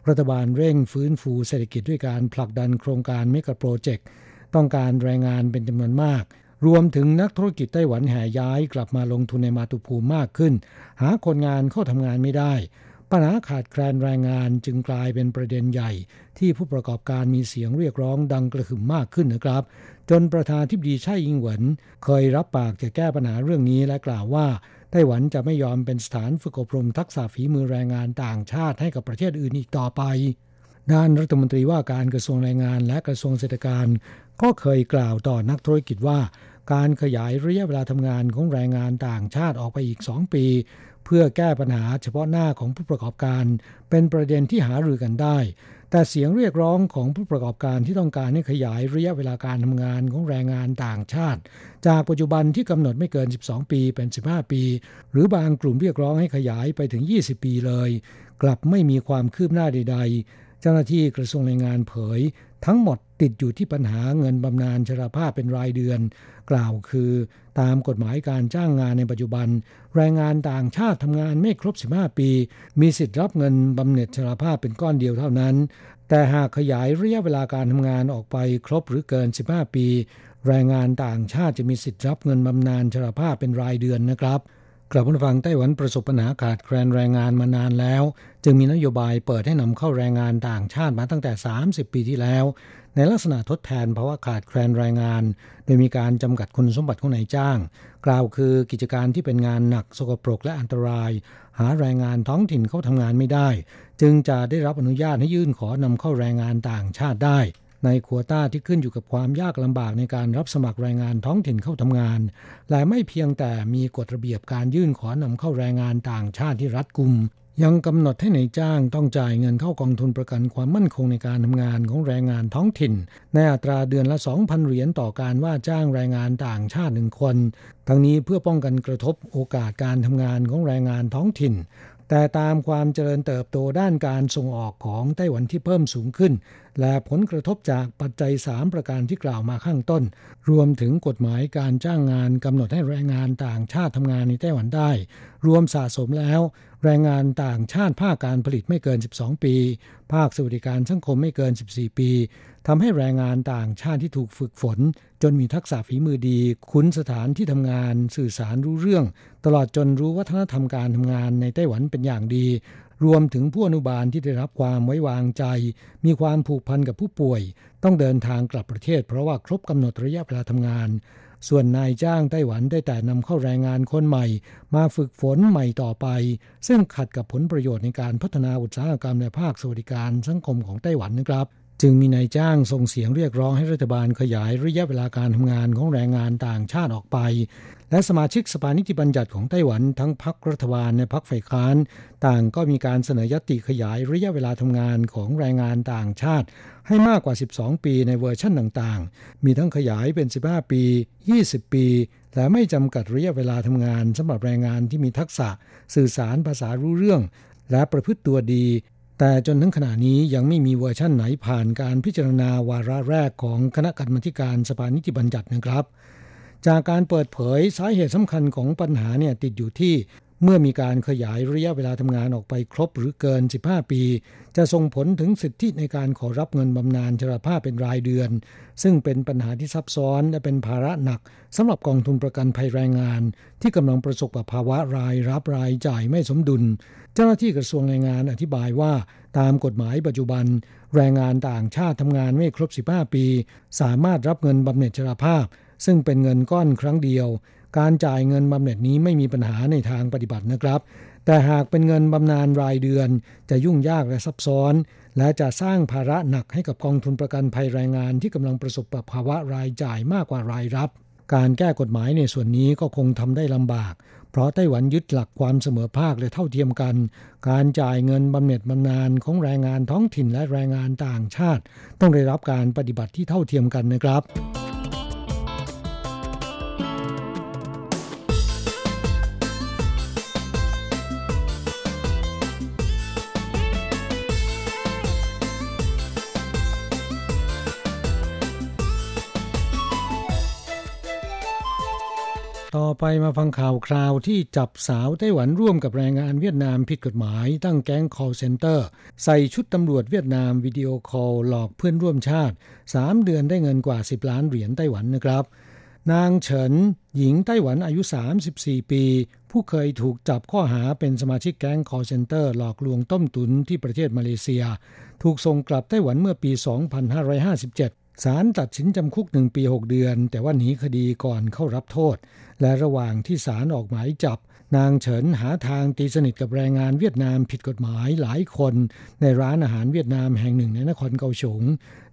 Speaker 1: รัฐบาลเร่งฟื้นฟูเศรษฐกิจด้วยการผลักดันโครงการเมกะโปรเจกต์ ต้องการแรงงานเป็นจำนวนมาก รวมถึงนักธุรกิจไต้หวันแห่ย้ายกลับมาลงทุนในมาตุภูมิมากขึ้น หาคนงานเข้าทำงานไม่ได้ ปัญหาขาดแคลนแรงงานจึงกลายเป็นประเด็นใหญ่ ที่ผู้ประกอบการมีเสียงเรียกร้องดังกระหึ่มมากขึ้นนะครับจนประธานทิบดีไช่อิงหวนเคยรับปากจะแก้ปัญหาเรื่องนี้และกล่าวว่าไต้หวันจะไม่ยอมเป็นสถานฝึกอบรมทักษะฝีมือแรงงานต่างชาติให้กับประเทศอื่นอีกต่อไป ด้านรัฐมนตรีว่าการกระทรวงแรงงานและกระทรวงเศรษฐกิจก็เคยกล่าวต่อนักธุรกิจว่า การขยายระยะเวลาทำงานของแรงงานต่างชาติออกไปอีก 2 ปี เพื่อแก้ปัญหาเฉพาะหน้าของผู้ประกอบการ เป็นประเด็นที่หารือกันได้ แต่เสียงเรียกร้องของผู้ประกอบการที่ต้องการให้ขยายระยะเวลาการทำงานของแรงงานต่างชาติ จากปัจจุบันที่กำหนดไม่เกิน 12 ปีเป็น 15 ปี หรือบางกลุ่มเรียกร้องให้ขยายไปถึง 20 ปีเลย กลับไม่มีความคืบหน้าใด ๆ เจ้าหน้าที่กระทรวงแรงงานเผย ทั้งหมดติดอยู่ที่ปัญหาเงินบำนาญชราภาพเป็นรายเดือน กล่าวคือ ตามกฎหมายการจ้างงานในปัจจุบัน แรงงานต่างชาติทำงานไม่ครบ 15 ปี มีสิทธิ์รับเงินบำเหน็จชราภาพเป็นก้อนเดียวเท่านั้น แต่หากขยายระยะเวลาการทำงานออกไปครบหรือเกิน 15 ปี แรงงานต่างชาติจะมีสิทธิ์รับเงินบำนาญชราภาพเป็นรายเดือนนะครับกลับมาฟังไต้หวันประสบปัญหาขาดแคลนแรงงานมานานแล้ว จึงมีนโยบายเปิดให้นำเข้าแรงงานต่างชาติมาตั้งแต่ 30 ปีที่แล้ว ในลักษณะทดแทนภาวะขาดแคลนแรงงาน โดยมีการจำกัดคุณสมบัติของนายจ้าง กล่าวคือกิจการที่เป็นงานหนักสกปรกและอันตราย หาแรงงานท้องถิ่นเข้าทำงานไม่ได้ จึงจะได้รับอนุญาตให้ยื่นขอนำเข้าแรงงานต่างชาติได้ในคัวต้าที่ขึ้นอยู่กับความยากลำบากในการรับสมัครแรงงานท้องถิ่นเข้าทำงาน และไม่เพียงแต่มีกฎระเบียบการยื่นขอนำเข้าแรงงานต่างชาติที่รัดกุม ยังกำหนดให้ในายจ้างต้องจ่ายเงินเข้ากองทุนประกันความมั่นคงในการทำงานของแรงงานท้องถิ่น ในอัตราเดือนละ 2,000 เหรียญต่อการว่าจ้างแรงงานต่างชาติหนึ่งคน ทั้งนี้เพื่อป้องกันกระทบโอกาสการทำงานของแรงงานท้องถิ่น แต่ตามความเจริญเติบโตด้านการส่งออกของไต้หวันที่เพิ่มสูงขึ้น และผลกระทบจากปัจจัย 3 ประการที่กล่าวมาข้างต้น รวมถึงกฎหมายการจ้างงานกำหนดให้แรงงานต่างชาติทำงานในไต้หวันได้ รวมสะสมแล้ว แรงงานต่างชาติภาคการผลิตไม่เกิน 12 ปี ภาคสวัสดิการสังคมไม่เกิน 14 ปีทำให้แรงงานต่างชาติที่ถูกฝึกฝน จนมีทักษะฝีมือดี คุ้นสถานที่ทำงาน สื่อสารรู้เรื่อง ตลอดจนรู้วัฒนธรรมการทำงานในไต้หวันเป็นอย่างดี รวมถึงผู้อนุบาลที่ได้รับความไว้วางใจ มีความผูกพันกับผู้ป่วย ต้องเดินทางกลับประเทศ เพราะว่าครบกำหนดระยะเวลาทำงาน ส่วนนายจ้างไต้หวันได้แต่นำเข้าแรงงานคนใหม่ มาฝึกฝนใหม่ต่อไป ซึ่งขัดกับผลประโยชน์ในการพัฒนาอุตสาหกรรมในภาคสวัสดิการสังคมของไต้หวันนะครับ จึงมีนายจ้างส่งเสียงเรียกร้องให้รัฐบาลขยายระยะเวลาการทำงานของแรงงานต่างชาติออกไป และสมาชิกสภานิติบัญญัติของไต้หวันทั้งพรรครัฐบาลและพรรคฝ่ายค้าน ต่างก็มีการเสนอยติขยายระยะเวลาทำงานของแรงงานต่างชาติ ให้มากกว่า 12 ปีในเวอร์ชั่นต่างๆ มีทั้งขยายเป็น 15 ปี 20 ปี และไม่จำกัดระยะเวลาทำงานสำหรับแรงงานที่มีทักษะ สื่อสารภาษารู้เรื่อง และประพฤติตัวดีแต่จนถึงขณะนี้ยังไม่มีเวอร์ชั่นไหนผ่านการพิจารณาวาระแรกของคณะกรรมาการสภานิติบัญญัตินะครับ จากการเปิดเผยสาเหตุสำคัญของปัญหาเนี่ยติดอยู่ที่เมื่อมีการขยายระยะเวลาทำงานออกไปครบหรือเกิน 15 ปี จะส่งผลถึงสิทธิในการขอรับเงินบำนาญชราภาพเป็นรายเดือน ซึ่งเป็นปัญหาที่ซับซ้อนและเป็นภาระหนักสำหรับกองทุนประกันภัยแรงงาน ที่กำลังประสบกับภาวะรายรับรายจ่ายไม่สมดุล เจ้าหน้าที่กระทรวงแรงงานอธิบายว่า ตามกฎหมายปัจจุบัน แรงงานต่างชาติทำงานไม่ครบ 15 ปี สามารถรับเงินบำเหน็จชราภาพ ซึ่งเป็นเงินก้อนครั้งเดียว การจ่ายเงินบำเหน็จนี้ไม่มีปัญหาในทางปฏิบัตินะครับ แต่หากเป็นเงินบำนาญรายเดือน จะยุ่งยากและซับซ้อน และจะสร้างภาระหนักให้กับกองทุนประกันภัยแรงงานที่กำลังประสบกับภาวะรายจ่ายมากกว่ารายรับ การแก้กฎหมายในส่วนนี้ก็คงทำได้ลำบากเพราะไต้หวันยึดหลักความเสมอภาคและเท่าเทียมกัน การจ่ายเงินบำเหน็จบำนาญของแรงงานท้องถิ่นและแรงงานต่างชาติ ต้องได้รับการปฏิบัติที่เท่าเทียมกันนะครับ ต่อไปมาฟังข่าวคราวที่จับสาวไต้หวันร่วมกับแรงงานเวียดนามผิดกฎหมาย ตั้งแก๊ง call center ใส่ชุดตำรวจเวียดนามวิดีโอคอลหลอกเพื่อนร่วมชาติ 3 เดือนได้เงินกว่า 10 ล้านเหรียญไต้หวันนะครับ นางเฉิน หญิงไต้หวันอายุ 34 ปี ผู้เคยถูกจับข้อหาเป็นสมาชิกแก๊ง call center หลอกลวงต้มตุนที่ประเทศมาเลเซีย ถูกส่งกลับไต้หวันเมื่อปี 2557ศาลตัดสินจำคุกหนึ่งปี 6 เดือน แต่ว่าหนีคดีก่อนเข้ารับโทษ และระหว่างที่ศาลออกหมายจับ นางเฉินหาทางตีสนิทกับแรงงานเวียดนามผิดกฎหมายหลายคน ในร้านอาหารเวียดนามแห่งหนึ่งในนครเกาสง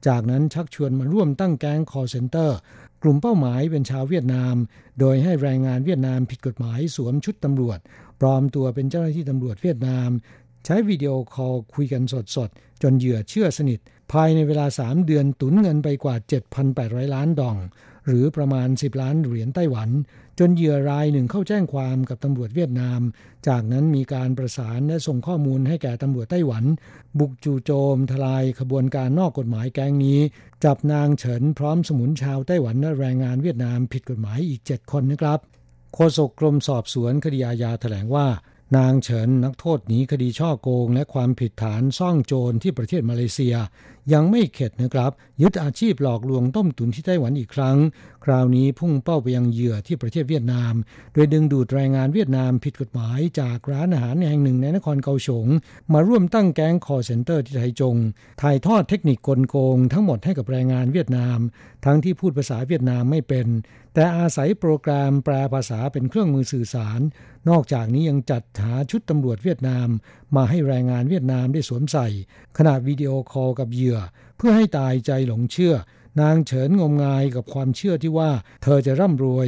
Speaker 1: จากนั้นชักชวนมาร่วมตั้งแก๊ง call center กลุ่มเป้าหมายเป็นชาวเวียดนาม โดยให้แรงงานเวียดนามผิดกฎหมายสวมชุดตำรวจ ปลอมตัวเป็นเจ้าหน้าที่ตำรวจเวียดนาม ใช้ video call คุยกันสดๆจนเหยื่อเชื่อสนิท ภายในเวลา 3 เดือนตุ๋นเงินไปกว่า 7,800 ล้านดอง หรือประมาณ 10 ล้านเหรียญไต้หวัน จนเหยื่อรายหนึ่งเข้าแจ้งความกับตำรวจเวียดนาม จากนั้นมีการประสานและส่งข้อมูลให้แก่ตำรวจไต้หวัน บุกจู่โจม ทลายขบวนการนอกกฎหมายแก๊งนี้ จับนางเฉินพร้อมสมุนชาวไต้หวันและแรงงานเวียดนามผิดกฎหมายอีก 7 คนนะครับโฆษกกรมสอบสวนคดีอาญาแถลงว่านางเฉินนักโทษหนีคดีช่อโกง และความผิดฐานซ่องโจรที่ประเทศมาเลเซียยังไม่เข็ดนะครับ ยึดอาชีพหลอกลวงต้มตุ๋นที่ไต้หวันอีกครั้ง คราวนี้พุ่งเป้าไปยังเหยื่อที่ประเทศเวียดนาม โดยดึงดูดแรงงานเวียดนามผิดกฎหมายจากร้านอาหารแห่งหนึ่งในนครเกาสงมาร่วมตั้งแก๊ง call center ที่ไทจง ถ่ายทอดเทคนิคกลโกง ทั้งหมดให้กับแรงงานเวียดนาม ทั้งที่พูดภาษาเวียดนามไม่เป็น แต่อาศัยโปรแกรมแปลภาษาเป็นเครื่องมือสื่อสาร นอกจากนี้ยังจัดหาชุดตำรวจเวียดนามมาให้แรงงานเวียดนามได้สวมใส่ ขณะวิดีโอคอลกับเหยื่อ เพื่อให้ตายใจหลงเชื่อ นางเฉินงมงายกับความเชื่อที่ว่าเธอจะร่ำรวย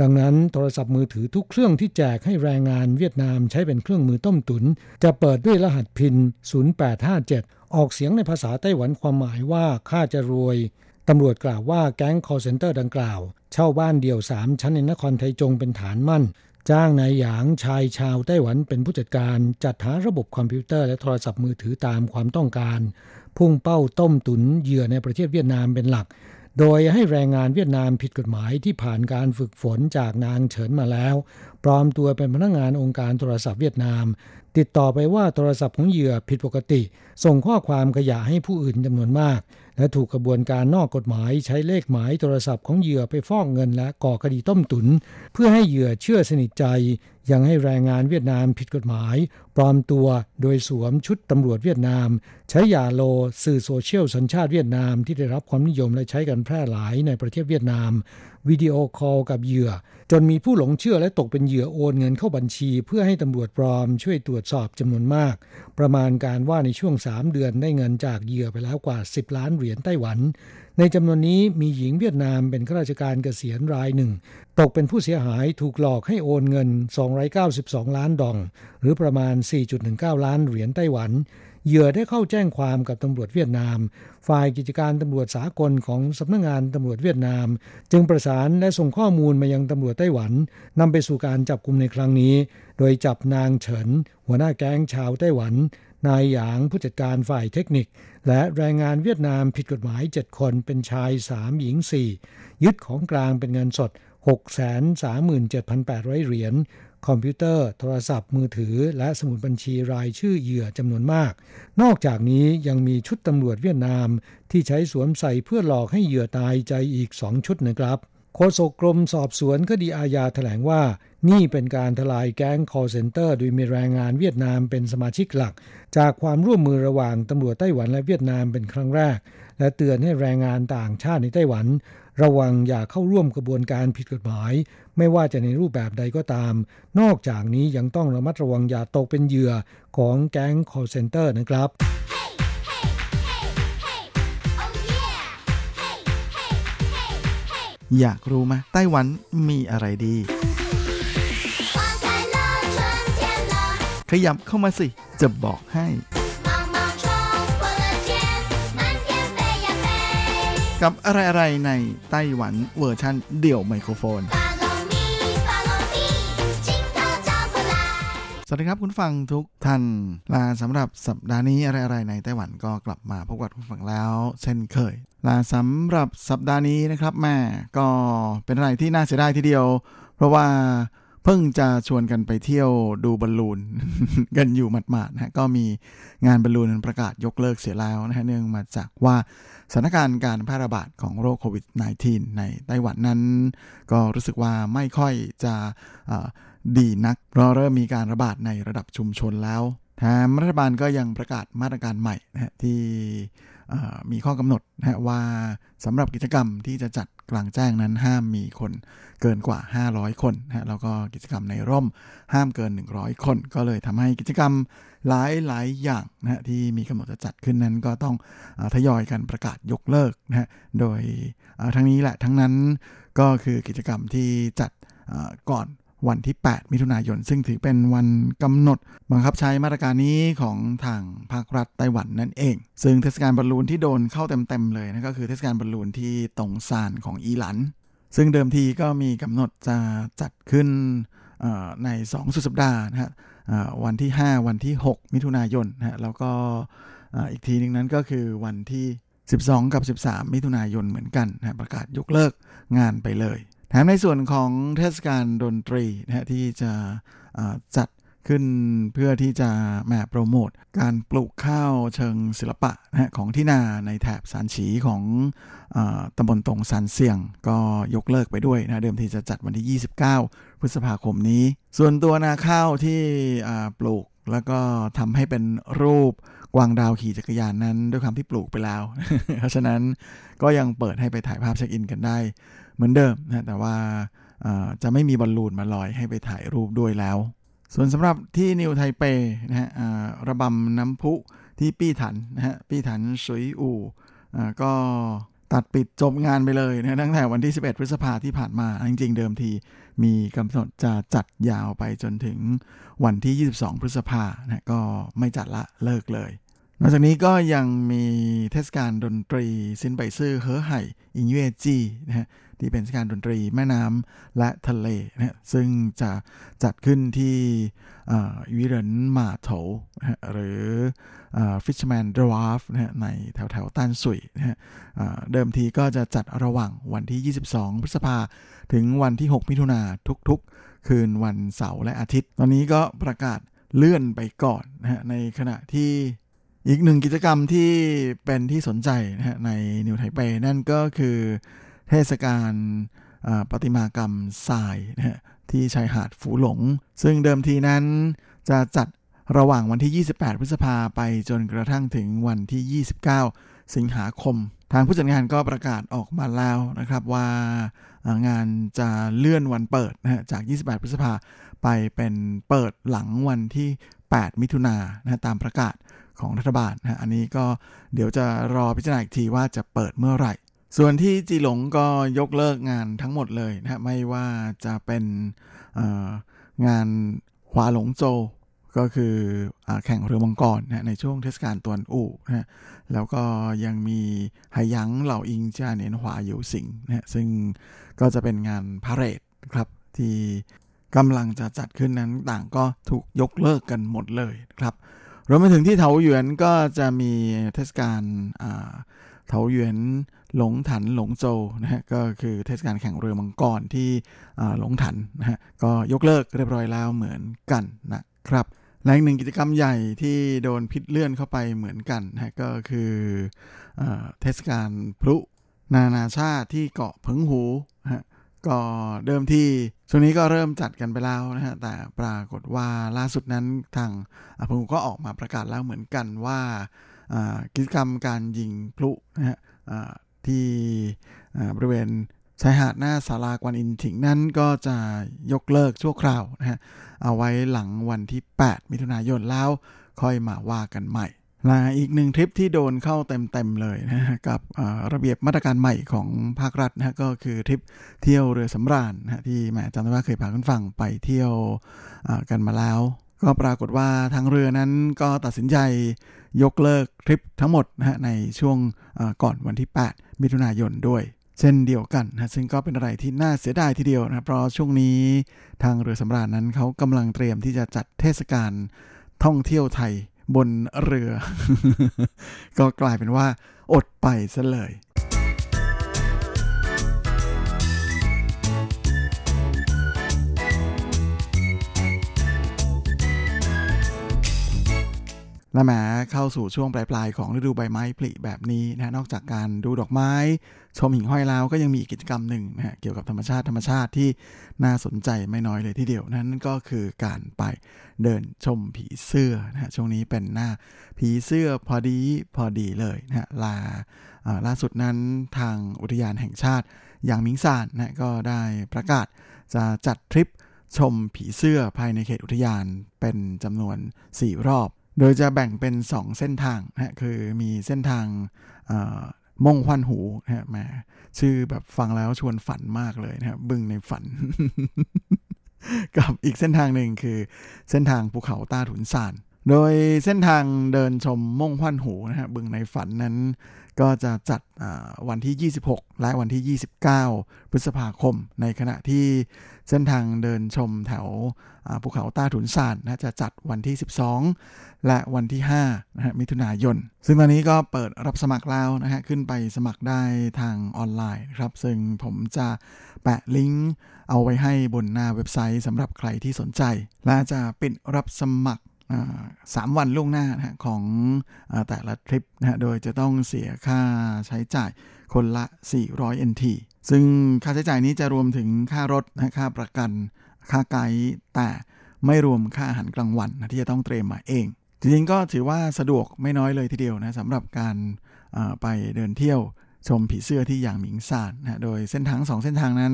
Speaker 1: ดังนั้นโทรศัพท์มือถือทุกเครื่องที่แจกให้แรงงานเวียดนามใช้เป็นเครื่องมือต้มตุน จะเปิดด้วยรหัสพิน 0857 ออกเสียงในภาษาไต้หวันความหมายว่าข้าจะรวยตำรวจกล่าวว่าแก๊ง call center ดังกล่าว เช่าบ้านเดี่ยว 3 ชั้นในนครไทจงเป็นฐานมั่น จ้างนายหยางชายชาวไต้หวันเป็นผู้จัดการจัดหาระบบคอมพิวเตอร์และโทรศัพท์มือถือตามความต้องการ พุ่งเป้าต้มตุนเหยื่อในประเทศเวียดนามเป็นหลัก โดยให้แรงงานเวียดนามผิดกฎหมายที่ผ่านการฝึกฝนจากนางเฉินมาแล้ว ปลอมตัวเป็นพนักงานองค์การโทรศัพท์เวียดนาม ติดต่อไปว่าโทรศัพท์ของเหยื่อผิดปกติ ส่งข้อความขยะให้ผู้อื่นจำนวนมาก และถูกกระบวนการนอกกฎหมายใช้เลขหมายโทรศัพท์ของเหยื่อไปฟอกเงินและก่อคดีต้มตุน เพื่อให้เหยื่อเชื่อสนิทใจ ยังให้แรงงานเวียดนามผิดกฎหมาย ปลอมตัวโดยสวมชุดตำรวจเวียดนาม ใช้ยาโลสื่อโซเชียลสัญชาติเวียดนามที่ได้รับความนิยมและใช้กันแพร่หลายในประเทศเวียดนาม วิดีโอคอลกับเหยื่อ จนมีผู้หลงเชื่อและตกเป็นเหยื่อโอนเงินเข้าบัญชี เพื่อให้ตำรวจปลอมช่วยตรวจสอบจำนวนมาก ประมาณการว่าในช่วง 3 เดือนได้เงินจากเหยื่อไปแล้วกว่า 10 ล้านเหรียญไต้หวัน ในจำนวนนี้มีหญิงเวียดนามเป็นข้าราชการเกษียณรายหนึ่ง ตกเป็นผู้เสียหายถูกหลอกให้โอนเงิน 292 ล้านดอง หรือประมาณ 4.19 ล้านเหรียญไต้หวัน เหยื่อได้เข้าแจ้งความกับตำรวจเวียดนาม ฝ่ายกิจการตำรวจสากลของสำนักงงานตำรวจเวียดนาม จึงประสานและส่งข้อมูลมายังตำรวจไต้หวันนำไปสู่การจับกลุ่มในครั้งนี้ โดยจับนางเฉิน หัวหน้าแก๊งชาวไต้หวัน นายหยางผู้จัดการฝ่ายเทคนิค และแรงงานเวียดนามผิดกฎหมาย 7 คนเป็นชาย 3 หญิง 4 ยึดของกลางเป็นเงินสด 637,800 เหรียญ คอมพิวเตอร์ โทรศัพท์มือถือ และสมุดบัญชีรายชื่อเหยื่อจำนวนมาก นอกจากนี้ยังมีชุดตำรวจเวียดนาม ที่ใช้สวมใส่เพื่อหลอกให้เหยื่อตายใจอีกสองชุดนะครับโฆษกกรมสอบสวนคดีอาญาแถลงว่า นี่เป็นการทลายแก๊ง call center โดยมีแรงงานเวียดนามเป็นสมาชิกหลัก จากความร่วมมือระหว่างตำรวจไต้หวันและเวียดนามเป็นครั้งแรก และเตือนให้แรงงานต่างชาติในไต้หวัน ระวังอย่าเข้าร่วมกระบวนการผิดกฎหมาย ไม่ว่าจะในรูปแบบใดก็ตาม นอกจากนี้ยังต้องระมัดระวังอย่าตกเป็นเหยื่อของแก๊ง call center นะครับ
Speaker 8: อยากรู้ไหมไต้หวันมีอะไรดีขยับเข้ามาสิ จะบอกให้ กับอะไรๆในไต้หวันเวอร์ชันเดี่ยวไมโครโฟน สวัสดีครับคุณฟังทุกท่านลาสำหรับสัปดาห์นี้อะไรๆในไต้หวันก็กลับมาพบกับคุณฟังแล้ว เช่นเคยลาสำหรับสัปดาห์นี้นะครับแม่ก็เป็นอะไรที่น่าเสียดายทีเดียว เพราะว่า เพิ่งจะชวนกันไปเที่ยวดูบอลลูนกันอยู่หมาดๆนะก็มีงานบอลลูนประกาศยกเลิกเสียแล้วนะฮะเนื่องมาจากว่าสถานการณ์การแพร่ระบาดของโรคโควิด -19 ในไต้หวันนั้น ก็รู้สึกว่าไม่ค่อยจะดีนักเพราะเริ่มมีการระบาดในระดับชุมชนแล้วแถมรัฐบาลก็ยังประกาศมาตรการใหม่นะที่ มีข้อกำหนดนะว่าสำหรับกิจกรรมที่จะจัดกลางแจ้งนั้นห้ามมีคนเกินกว่า 500 คนนะแล้วก็กิจกรรมในร่มห้ามเกิน 100 คน ก็เลยทำให้กิจกรรมหลายหลายอย่างนะที่มีกำหนดจะจัดขึ้นนั้นก็ต้องอทยอยกันประกาศยกเลิกนะโดยทั้งนี้แหละทั้งนั้นก็คือกิจกรรมที่จัดก่อน วันที่ 8 มิถุนายน ซึ่งถือเป็นวันกำหนด บังคับใช้มาตรการนี้ของทางภาครัฐไต้หวันนั่นเอง ซึ่งเทศกาลบอลลูนที่โดนเข้าเต็มๆเลยนะก็คือเทศกาลบอลลูนที่ตงซานของอีหลัน ซึ่งเดิมทีก็มีกำหนดจะจัดขึ้นใน 2 สุดสัปดาห์นะฮะวันที่ 5 วันที่ 6 มิถุนายนนะฮะแล้วก็อีกทีนึงนั้นก็คือวันที่ 12 กับ 13 มิถุนายนเหมือนกันนะประกาศยกเลิกงานไปเลย แถมในส่วนของเทศกาลดนตรีนะฮะที่จะจัดขึ้นเพื่อที่จะมาโปรโมทการปลูกข้าวเชิงศิลปะนะของที่นาในแถบสานฉีของอตำบลตรงสานเสียง ก็ยกเลิกไปด้วยนะเดิมทีจะจัดวันที่ 29 พฤษภาคมนี้ ส่วนตัวนาข้าวที่ปลูกแล้วก็ทำให้เป็นรูปกวางดาวขี่จักรยานนั้น ด้วยความที่ปลูกไปแล้ว เพราะฉะนั้นก็ยังเปิดให้ไปถ่ายภาพเช็คอินกันได้ เหมือนเดิมนะแต่ว่าจะไม่มีบอลลูนมาลอยให้ไปถ่ายรูปด้วยแล้ว ส่วนสำหรับที่นิวไทเปนะฮะระบำน้ำพุที่ปี้ถันนะฮะปี้ถันสุยอู่ก็ตัดปิดจบงานไปเลยนะตั้งแต่วันที่ 11 พฤษภาที่ผ่านมา จริง ๆ เดิมทีมีกำหนดจะจัดยาวไปจนถึงวันที่ 22 พฤษภานะก็ไม่จัดละเลิกเลย นอกจากนี้ก็ยังมีเทศกาลดนตรี新北市河海音樂季นะฮะ ที่เป็นเทศกาลดนตรีแม่น้ำและทะเลนะซึ่งจะจัดขึ้นที่漁人碼頭นะหรือ Fisherman's Wharf นะในแถวแถวตั้นสุ่ยนะฮะเดิมทีก็จะจัดระหว่างวันที่ 22 พฤษภาถึงวันที่ 6 มิถุนาทุกๆ คืนวันเสาร์และอาทิตย์ ตอนนี้ก็ประกาศเลื่อนไปก่อนนะฮะในขณะที่อีกหนึ่งกิจกรรมที่เป็นที่สนใจนะฮะในนิวไทเปนั่นก็คือ เทศกาลประติมากรรมทรายนะที่ชายหาดฝูหลง ซึ่งเดิมทีนั้นจะจัดระหว่างวันที่ 28 พฤษภาไปจนกระทั่งถึงวันที่ 29 สิงหาคม ทางผู้จัดงานก็ประกาศออกมาแล้วนะครับว่างานจะเลื่อนวันเปิดนะฮะจาก 28 พฤษภาไปเป็นเปิดหลังวันที่ 8 มิถุนายนะตามประกาศของรัฐบาลนะอันนี้ก็เดี๋ยวจะรอพิจารณาอีกทีว่าจะเปิดเมื่อไหร่ ส่วนที่จีหลงก็ยกเลิกงานทั้งหมดเลยนะไม่ว่าจะเป็นงานหวาหลงโจก็คืออแข่งเรือมังกรนะในช่วงเทศกาลตวนอู่นะแล้วก็ยังมีไหยังเหล่าอิงจาเนียนหวาอยู่สิงนะซึ่งก็จะเป็นงานพาเรดครับที่กำลังจะจัดขึ้นนั้นต่างก็ถูกยกเลิกกันหมดเลยครับรวมไปถึงที่เถาหยวนก็จะมีเทศกาลเถาหยวน หลงถันหลงโจนะฮะก็คือเทศกาลแข่งเรือมังกรที่หลงถันนะฮะก็ยกเลิกเรียบร้อยแล้วเหมือนกันนะครับและอีกหนึ่งกิจกรรมใหญ่ที่โดนพิษเลื่อนเข้าไปเหมือนกันนะก็คือเทศกาลพลุนานาชาติที่เกาะพึงหูนะฮะก็เดิมที่ช่วงนี้ก็เริ่มจัดกันไปแล้วนะฮะแต่ปรากฏว่าล่าสุดนั้นทางพึงหูก็ออกมาประกาศแล้วเหมือนกันว่ากิจกรรมการยิงพลุนะฮะ ที่บริเวณชายหาดหน้าศาลากวนอินถิงนั้นก็จะยกเลิกชั่วคราวนะฮะเอาไว้หลังวันที่ 8 มิถุนายนแล้วค่อยมาว่ากันใหม่และอีกหนึ่งทริปที่โดนเข้าเต็มๆเลยนะกับระเบียบมาตรการใหม่ของภาครัฐนะก็คือทริปเที่ยวเรือสำราญนะที่แม่จำได้ว่าเคยพาคุณฟังไปเที่ยวกันมาแล้ว ก็ปรากฏว่าทางเรือนั้นก็ตัดสินใจ ยกเลิกทริปทั้งหมดนะฮะในช่วงก่อนวันที่ 8 มิถุนายนด้วยเช่นเดียวกันนะซึ่งก็เป็นอะไรที่น่าเสียดายทีเดียวนะเพราะช่วงนี้ทางเรือสำราญนั้นเขากำลังเตรียมที่จะจัดเทศกาลท่องเที่ยวไทยบนเรือ ก็กลายเป็นว่าอดไปซะเลย และแหมเข้าสู่ช่วงปลายๆ ของฤดูใบไม้ผลิแบบนี้นะนอกจากการดูดอกไม้ ชมหิ่งห้อยแล้วก็ยังมีกิจกรรมหนึ่งนะเกี่ยวกับธรรมชาติธรรมชาติที่น่าสนใจไม่น้อยเลยทีเดียวนั่นก็คือการไปเดินชมผีเสื้อนะช่วงนี้เป็นหน้าผีเสื้อพอดีพอดีเลยนะลาล่าสุดนั้นทางอุทยานแห่งชาติอย่างมิงซานนะก็ได้ประกาศจะจัดทริปชมผีเสื้อภายในเขตอุทยานเป็นจำนวน 4 รอบ โดยจะแบ่งเป็น 2 เส้นทางนะคือมีเส้นทางมงควันหูนะมาชื่อแบบฟังแล้วชวนฝันมากเลยนะครับบึงในฝัน กับอีกเส้นทางหนึ่งคือเส้นทางภูเขาตาถุนซานโดยเส้นทางเดินชมมงควันหูนะฮะบึงในฝันนั้น ก็จะจัดวันที่ 26 และวันที่ 29 พฤษภาคม ในขณะที่เส้นทางเดินชมแถวภูเขาต้าถุนซานนะจะจัดวันที่ 12 และวันที่5นะฮะมิถุนายน ซึ่งตอนนี้ก็เปิดรับสมัครแล้วนะฮะขึ้นไปสมัครได้ทางออนไลน์ครับ ซึ่งผมจะแปะลิงก์เอาไว้ให้บนหน้าเว็บไซต์สำหรับใครที่สนใจ และจะปิดรับสมัคร สามวันล่วงหน้านะของอแต่ละทริปนะโดยจะต้องเสียค่าใช้จ่ายคนละ 400 NT ซึ่งค่าใช้จ่ายนี้จะรวมถึงค่ารถนะค่าประกัน ค่าไกด์แต่ไม่รวมค่าอาหารกลางวันนะที่จะต้องเตรียมมาเอง จริงๆก็ถือว่าสะดวกไม่น้อยเลยทีเดียวนะสำหรับการไปเดินเที่ยวชมผีเสื้อที่อย่างหมิงซานนะโดยเส้นทางสองเส้นทางนั้น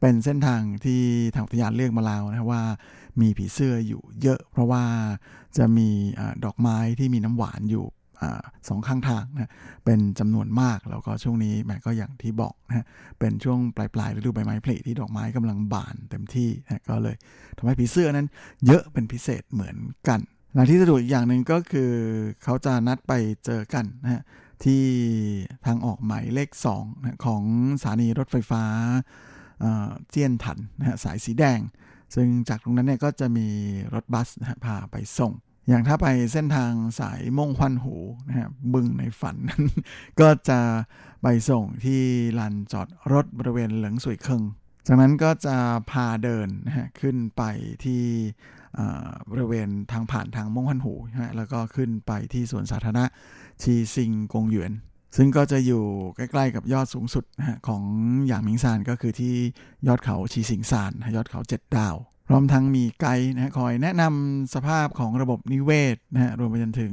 Speaker 8: เป็นเส้นทางที่ทางอุทยานเลือกมาแล้วนะว่ามีผีเสื้ออยู่เยอะเพราะว่าจะมีอดอกไม้ที่มีน้ำหวานอยู่อสองข้างทางนะเป็นจำนวนมากแล้วก็ช่วงนี้แม่ก็อย่างที่บอกนะเป็นช่วงปลายปลายฤดูใบไม้ผลิที่ดอกไม้กำลังบานเต็มที่นะก็เลยทำให้ผีเสื้อนั้น เยอะเป็นพิเศษเหมือนกันและที่สะดวกอีกอย่างหนึ่งก็คือเขาจะนัดไปเจอกันนะฮะที่ทางออกหมายเลข2นะของสถานีรถไฟฟ้า เจียนถันนะฮะสายสีแดง ซึ่งจากตรงนั้นเนี่ยก็จะมีรถบัสนะพาไปส่ง อย่างถ้าไปเส้นทางสายม่งควันหูนะฮะบึงในฝันนั้น ก็จะไปส่งที่ลานจอดรถบริเวณเหลิงสุยเคิงจากนั้นก็จะพาเดินนะฮะขึ้นไปที่บริเวณทางผ่านทางม่งควันหูนะฮะแล้วก็ขึ้นไปที่สวนสาธารณะชีซิงกงหยวน ซึ่งก็จะอยู่ใกล้ๆกับยอดสูงสุดของหยางมิงซานก็คือที่ยอดเขาชีสิงซานยอดเขาเจ็ดดาว พร้อมทั้งมีไกด์นะคอยแนะนำสภาพของระบบนิเวศนะฮะรวมไปจนถึง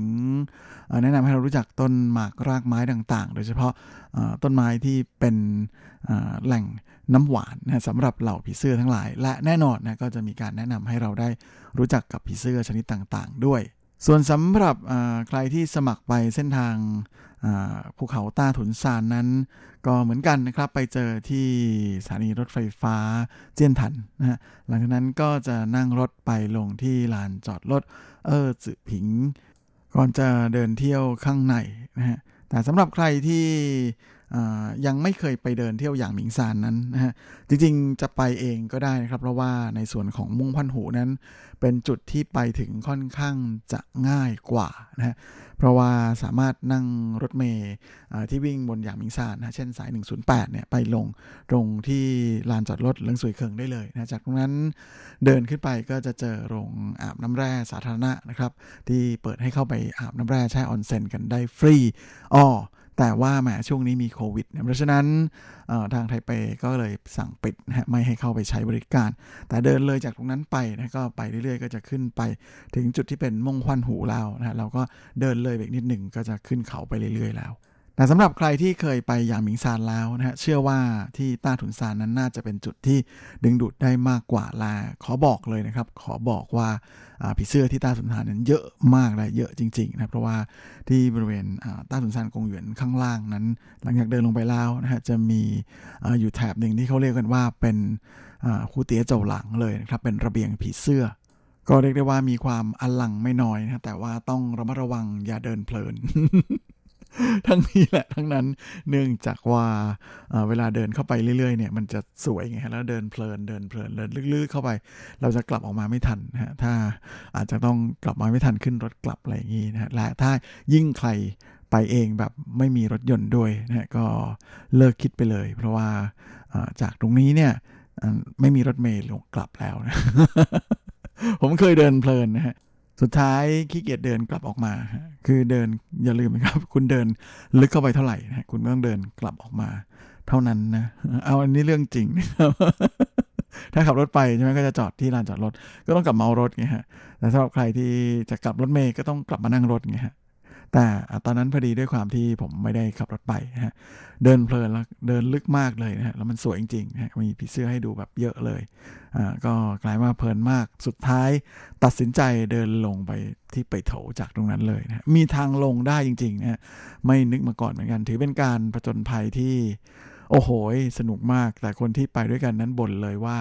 Speaker 8: แนะนำให้เรารู้จักต้นหมากรากไม้ต่างๆ โดยเฉพาะต้นไม้ที่เป็นแหล่งน้ำหวานนะสำหรับเหล่าผีเสื้อทั้งหลาย และแน่นอนนะก็จะมีการแนะนำให้เราได้รู้จักกับผีเสื้อชนิดต่างๆ ด้วย ส่วนสำหรับใครที่สมัครไปเส้นทางภูเขาต้าถุนซานนั้น ก็เหมือนกันนะครับไปเจอที่สถานีรถไฟฟ้าเจียนถันนะฮะหลังจากนั้นก็จะนั่งรถไปลงที่ลานจอดรถเออจือผิง ก่อนจะเดินเที่ยวข้างในนะฮะแต่สำหรับใครที่ ยังไม่เคยไปเดินเที่ยวอย่างหมิงซานนั้นนะฮะจริงๆจะไปเองก็ได้นะครับ เพราะว่าในส่วนของมุ่งพันหูนั้น เป็นจุดที่ไปถึงค่อนข้างจะง่ายกว่านะฮะเพราะว่าสามารถนั่งรถเมย์ที่วิ่งบนอย่างมิงซานนะเช่นสาย 108เนี่ยไปลงตรงที่ลานจอดรถเลิงสวยเคิงได้เลยนะจากตรงนั้นเดินขึ้นไปก็จะเจอโรงอาบน้ำแร่สาธารณะนะครับ ที่เปิดให้เข้าไปอาบน้ำแร่แช่ออนเซ็นกันได้ฟรีอ้อ แต่ว่าแหมช่วงนี้มีโควิดเพราะฉะนั้นทางไทเปก็เลยสั่งปิดนะไม่ให้เข้าไปใช้บริการ แต่เดินเลยจากตรงนั้นไปนะก็ไปเรื่อยๆ ก็จะขึ้นไปถึงจุดที่เป็นมงควันหูเรานะเราก็เดินเลยไปนิดหนึ่งก็จะขึ้นเขาไปเรื่อยๆแล้ว แต่สำหรับใครที่เคยไปอย่างหมิงซานแล้วนะฮะเชื่อว่าที่ต้าถุนซานนั้นน่าจะเป็นจุดที่ดึงดูดได้มากกว่าลาขอบอกเลยนะครับ ขอบอกว่าผีเสื้อที่ต้าถุนซานนั้นเยอะมากเลยเยอะจริงๆนะเพราะว่าที่บริเวณต้าถุนซานกงหยวนข้างล่างนั้น หลังจากเดินลงไปแล้วนะฮะจะมีอยู่แถบหนึ่งที่เขาเรียกกันว่าเป็นคูเตียเจ้าหลังเลยนะครับเป็นระเบียงผีเสื้อก็เรียกได้ว่ามีความอลังไม่น้อยนะแต่ว่าต้องระมัดระวังอย่าเดินเพลิน ทั้งนี้แหละทั้งนั้นเนื่องจากว่าเวลาเดินเข้าไปเรื่อยๆเนี่ยมันจะสวยไงแล้วเดินเพลินเดินเพลินเดินลึกๆเข้าไป เราจะกลับออกมาไม่ทันฮะถ้าอาจจะต้องกลับมาไม่ทันขึ้นรถกลับอะไรอย่างนี้นะและถ้ายิ่งใครไปเองแบบไม่มีรถยนต์ด้วยนะก็เลิกคิดไปเลย เพราะว่าจากตรงนี้เนี่ยไม่มีรถเมล์ลงกลับแล้วนะผมเคยเดินเพลินนะฮะ สุดท้ายขี้เกียจเดินกลับออกมา คือเดินอย่าลืมนะครับ คุณเดินลึกเข้าไปเท่าไหร่นะคุณต้องเดินกลับออกมา เท่านั้นนะ เอาอันนี้เรื่องจริงนะครับถ้าขับรถไปใช่ไหมก็จะจอดที่ลานจอดรถ ก็ต้องกลับเมารถไงฮะแต่สำหรับใครที่จะกลับรถเมย์ก็ต้องกลับมานั่งรถไงฮะ แต่ตอนนั้นพอดีด้วยความที่ผมไม่ได้ขับรถไปฮะเดินเพลินแล้วเดินลึกมากเลยนะฮะแล้วมันสวยจริงๆฮะมีผีเสื้อให้ดูแบบเยอะเลยอ่าก็กลายมาเพลินมากสุดท้าย ตัดสินใจเดินลงไปที่ไปโถจากตรงนั้นเลยนะมีทางลงได้จริงๆนะฮะไม่นึกมาก่อนเหมือนกัน ถือเป็นการผจญภัยที่โอ้โห สนุกมาก แต่คนที่ไปด้วยกันนั้นบ่นเลยว่า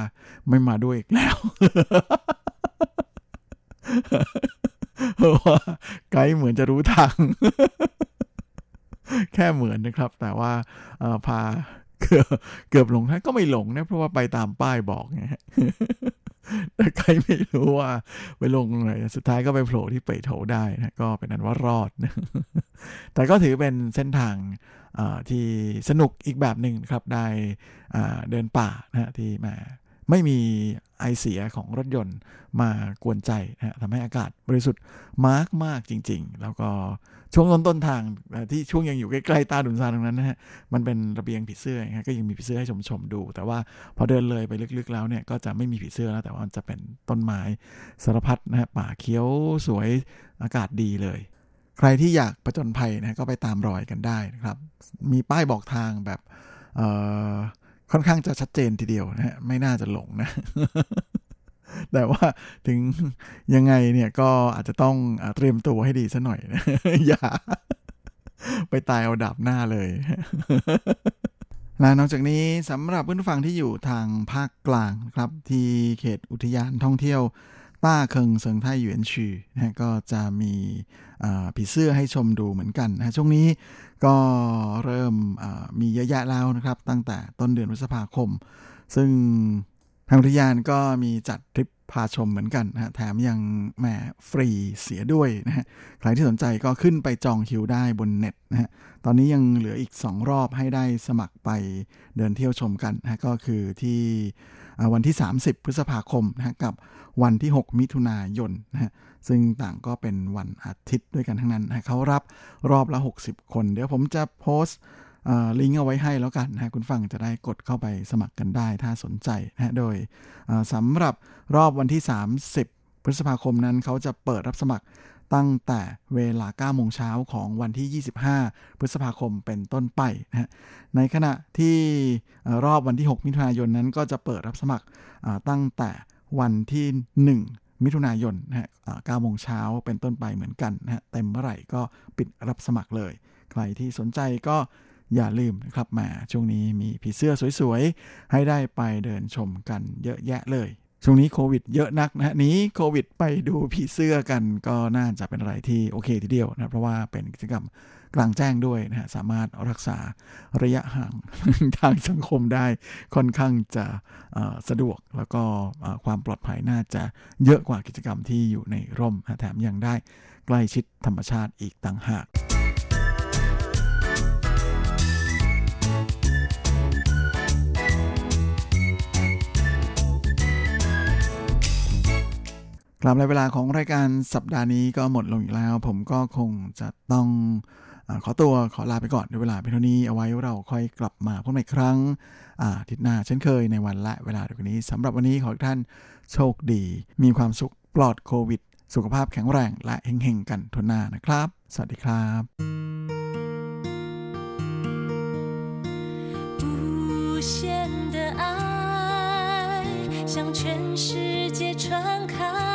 Speaker 8: ไม่มาด้วยอีกแล้ว ว่าไกด์เหมือนจะรู้ทาง แค่เหมือนนะครับ แต่ว่าพาเกือบเกือบหลงท่านก็ไม่หลงนะเพราะว่าไปตามป้ายบอกไงแต่ใครไม่รู้ว่าไปลงไหนสุดท้ายก็ไปโผล่ที่เปโถได้นะก็เป็นนั้นว่ารอดนะแต่ก็ถือเป็นเส้นทางที่สนุกอีกแบบหนึ่งครับได้เดินป่านะที่มา ไม่มีไอเสียของรถยนต์มากวนใจนะทำให้อากาศบริสุทธิ์มากมากจริง ๆ แล้วก็ช่วงต้นต้นทางที่ช่วงยังอยู่ใกล้ๆตาดุนซานตรงนั้นนะฮะมันเป็นระเบียงผีเสื้อนะก็ยังมีผีเสื้อให้ชมๆดู แต่ว่าพอเดินเลยไปลึกๆแล้วเนี่ยก็จะไม่มีผีเสื้อแล้ว แต่ว่ามันจะเป็นต้นไม้สารพัดนะฮะป่าเขียวสวยอากาศดีเลย ใครที่อยากประจนภัยนะก็ไปตามรอยกันได้นะครับ มีป้ายบอกทางแบบเอ่อ ค่อนข้างจะชัดเจนทีเดียวนะฮะไม่น่าจะหลงนะ แต่ว่าถึงยังไงเนี่ยก็อาจจะต้องเตรียมตัวให้ดีซะหน่อยนะอย่าไปตายเอาดับหน้าเลยและนอกจากนี้สำหรับผู้ฟังที่อยู่ทางภาคกลางครับที่เขตอุทยานท่องเที่ยว ต้าเคิงเซิงไทหยวนชีนะก็จะมีผีเสื้อให้ชมดูเหมือนกันนะช่วงนี้ก็เริ่มมีเยอะแยะแล้วนะครับ ตั้งแต่ต้นเดือนพฤษภาคม ซึ่งทางอุทยานก็มีจัดทริปพาชมเหมือนกันนะแถมยังแหมฟรีเสียด้วยนะฮะใครที่สนใจก็ขึ้นไปจองคิวได้บนเน็ตนะฮะตอนนี้ยังเหลืออีก 2 รอบให้ได้สมัครไปเดินเที่ยวชมกันนะก็คือที่ วันที่ 30 พฤษภาคมนะกับวันที่ 6 มิถุนายนนะฮะซึ่งต่างก็เป็นวันอาทิตย์ด้วยกันทั้งนั้นนะเขารับรอบละ 60 คน เดี๋ยวผมจะโพสต์ลิงก์เอาไว้ให้แล้วกันนะคุณฟังจะได้กดเข้าไปสมัครกันได้ถ้าสนใจนะโดยสำหรับรอบวันที่ 30 พฤษภาคมนั้นเขาจะเปิดรับสมัคร ตั้งแต่เวลา9โมงเช้าของวันที่ 25 พฤษภาคมเป็นต้นไปนะในขณะที่รอบวันที่ 6 มิถุนายนนั้นก็จะเปิดรับสมัครตั้งแต่วันที่ 1 มิถุนายนนะฮะ9โมงเช้าเป็นต้นไปเหมือนกันนะฮะเต็มเมื่อไหร่ก็ปิดรับสมัครเลย ใครที่สนใจก็อย่าลืมนะครับมาช่วงนี้มีผีเสื้อสวยๆ ให้ได้ไปเดินชมกันเยอะแยะเลย ช่วงนี้โควิดเยอะนักนะฮะนี้โควิดไปดูผีเสื้อกันก็น่าจะเป็นอะไรที่โอเคทีเดียวนะเพราะว่าเป็นกิจกรรมกลางแจ้งด้วยนะฮะสามารถรักษาระยะห่างทางสังคมได้ค่อนข้างจะสะดวกแล้วก็ความปลอดภัยน่าจะเยอะกว่ากิจกรรมที่อยู่ในร่มแถมยังได้ใกล้ชิดธรรมชาติอีกต่างหาก กลับและเวลาของรายการสัปดาห์นี้ก็หมดลงอีกแล้ว ผมก็คงจะต้องขอตัวขอลาไปก่อนด้วยเวลาเพียงเท่านี้เอาไว้เราค่อยกลับมาพบใหม่ครั้งอาทิตย์หน้าเช่นเคยในวันและเวลาเดียวกันนี้สำหรับวันนี้ขอทุกท่านโชคดี มีความสุขปลอดโควิด สุขภาพแข็งแรงและเฮงๆกันทุนหน้านะครับ สวัสดีครับ不的爱向全世界传开。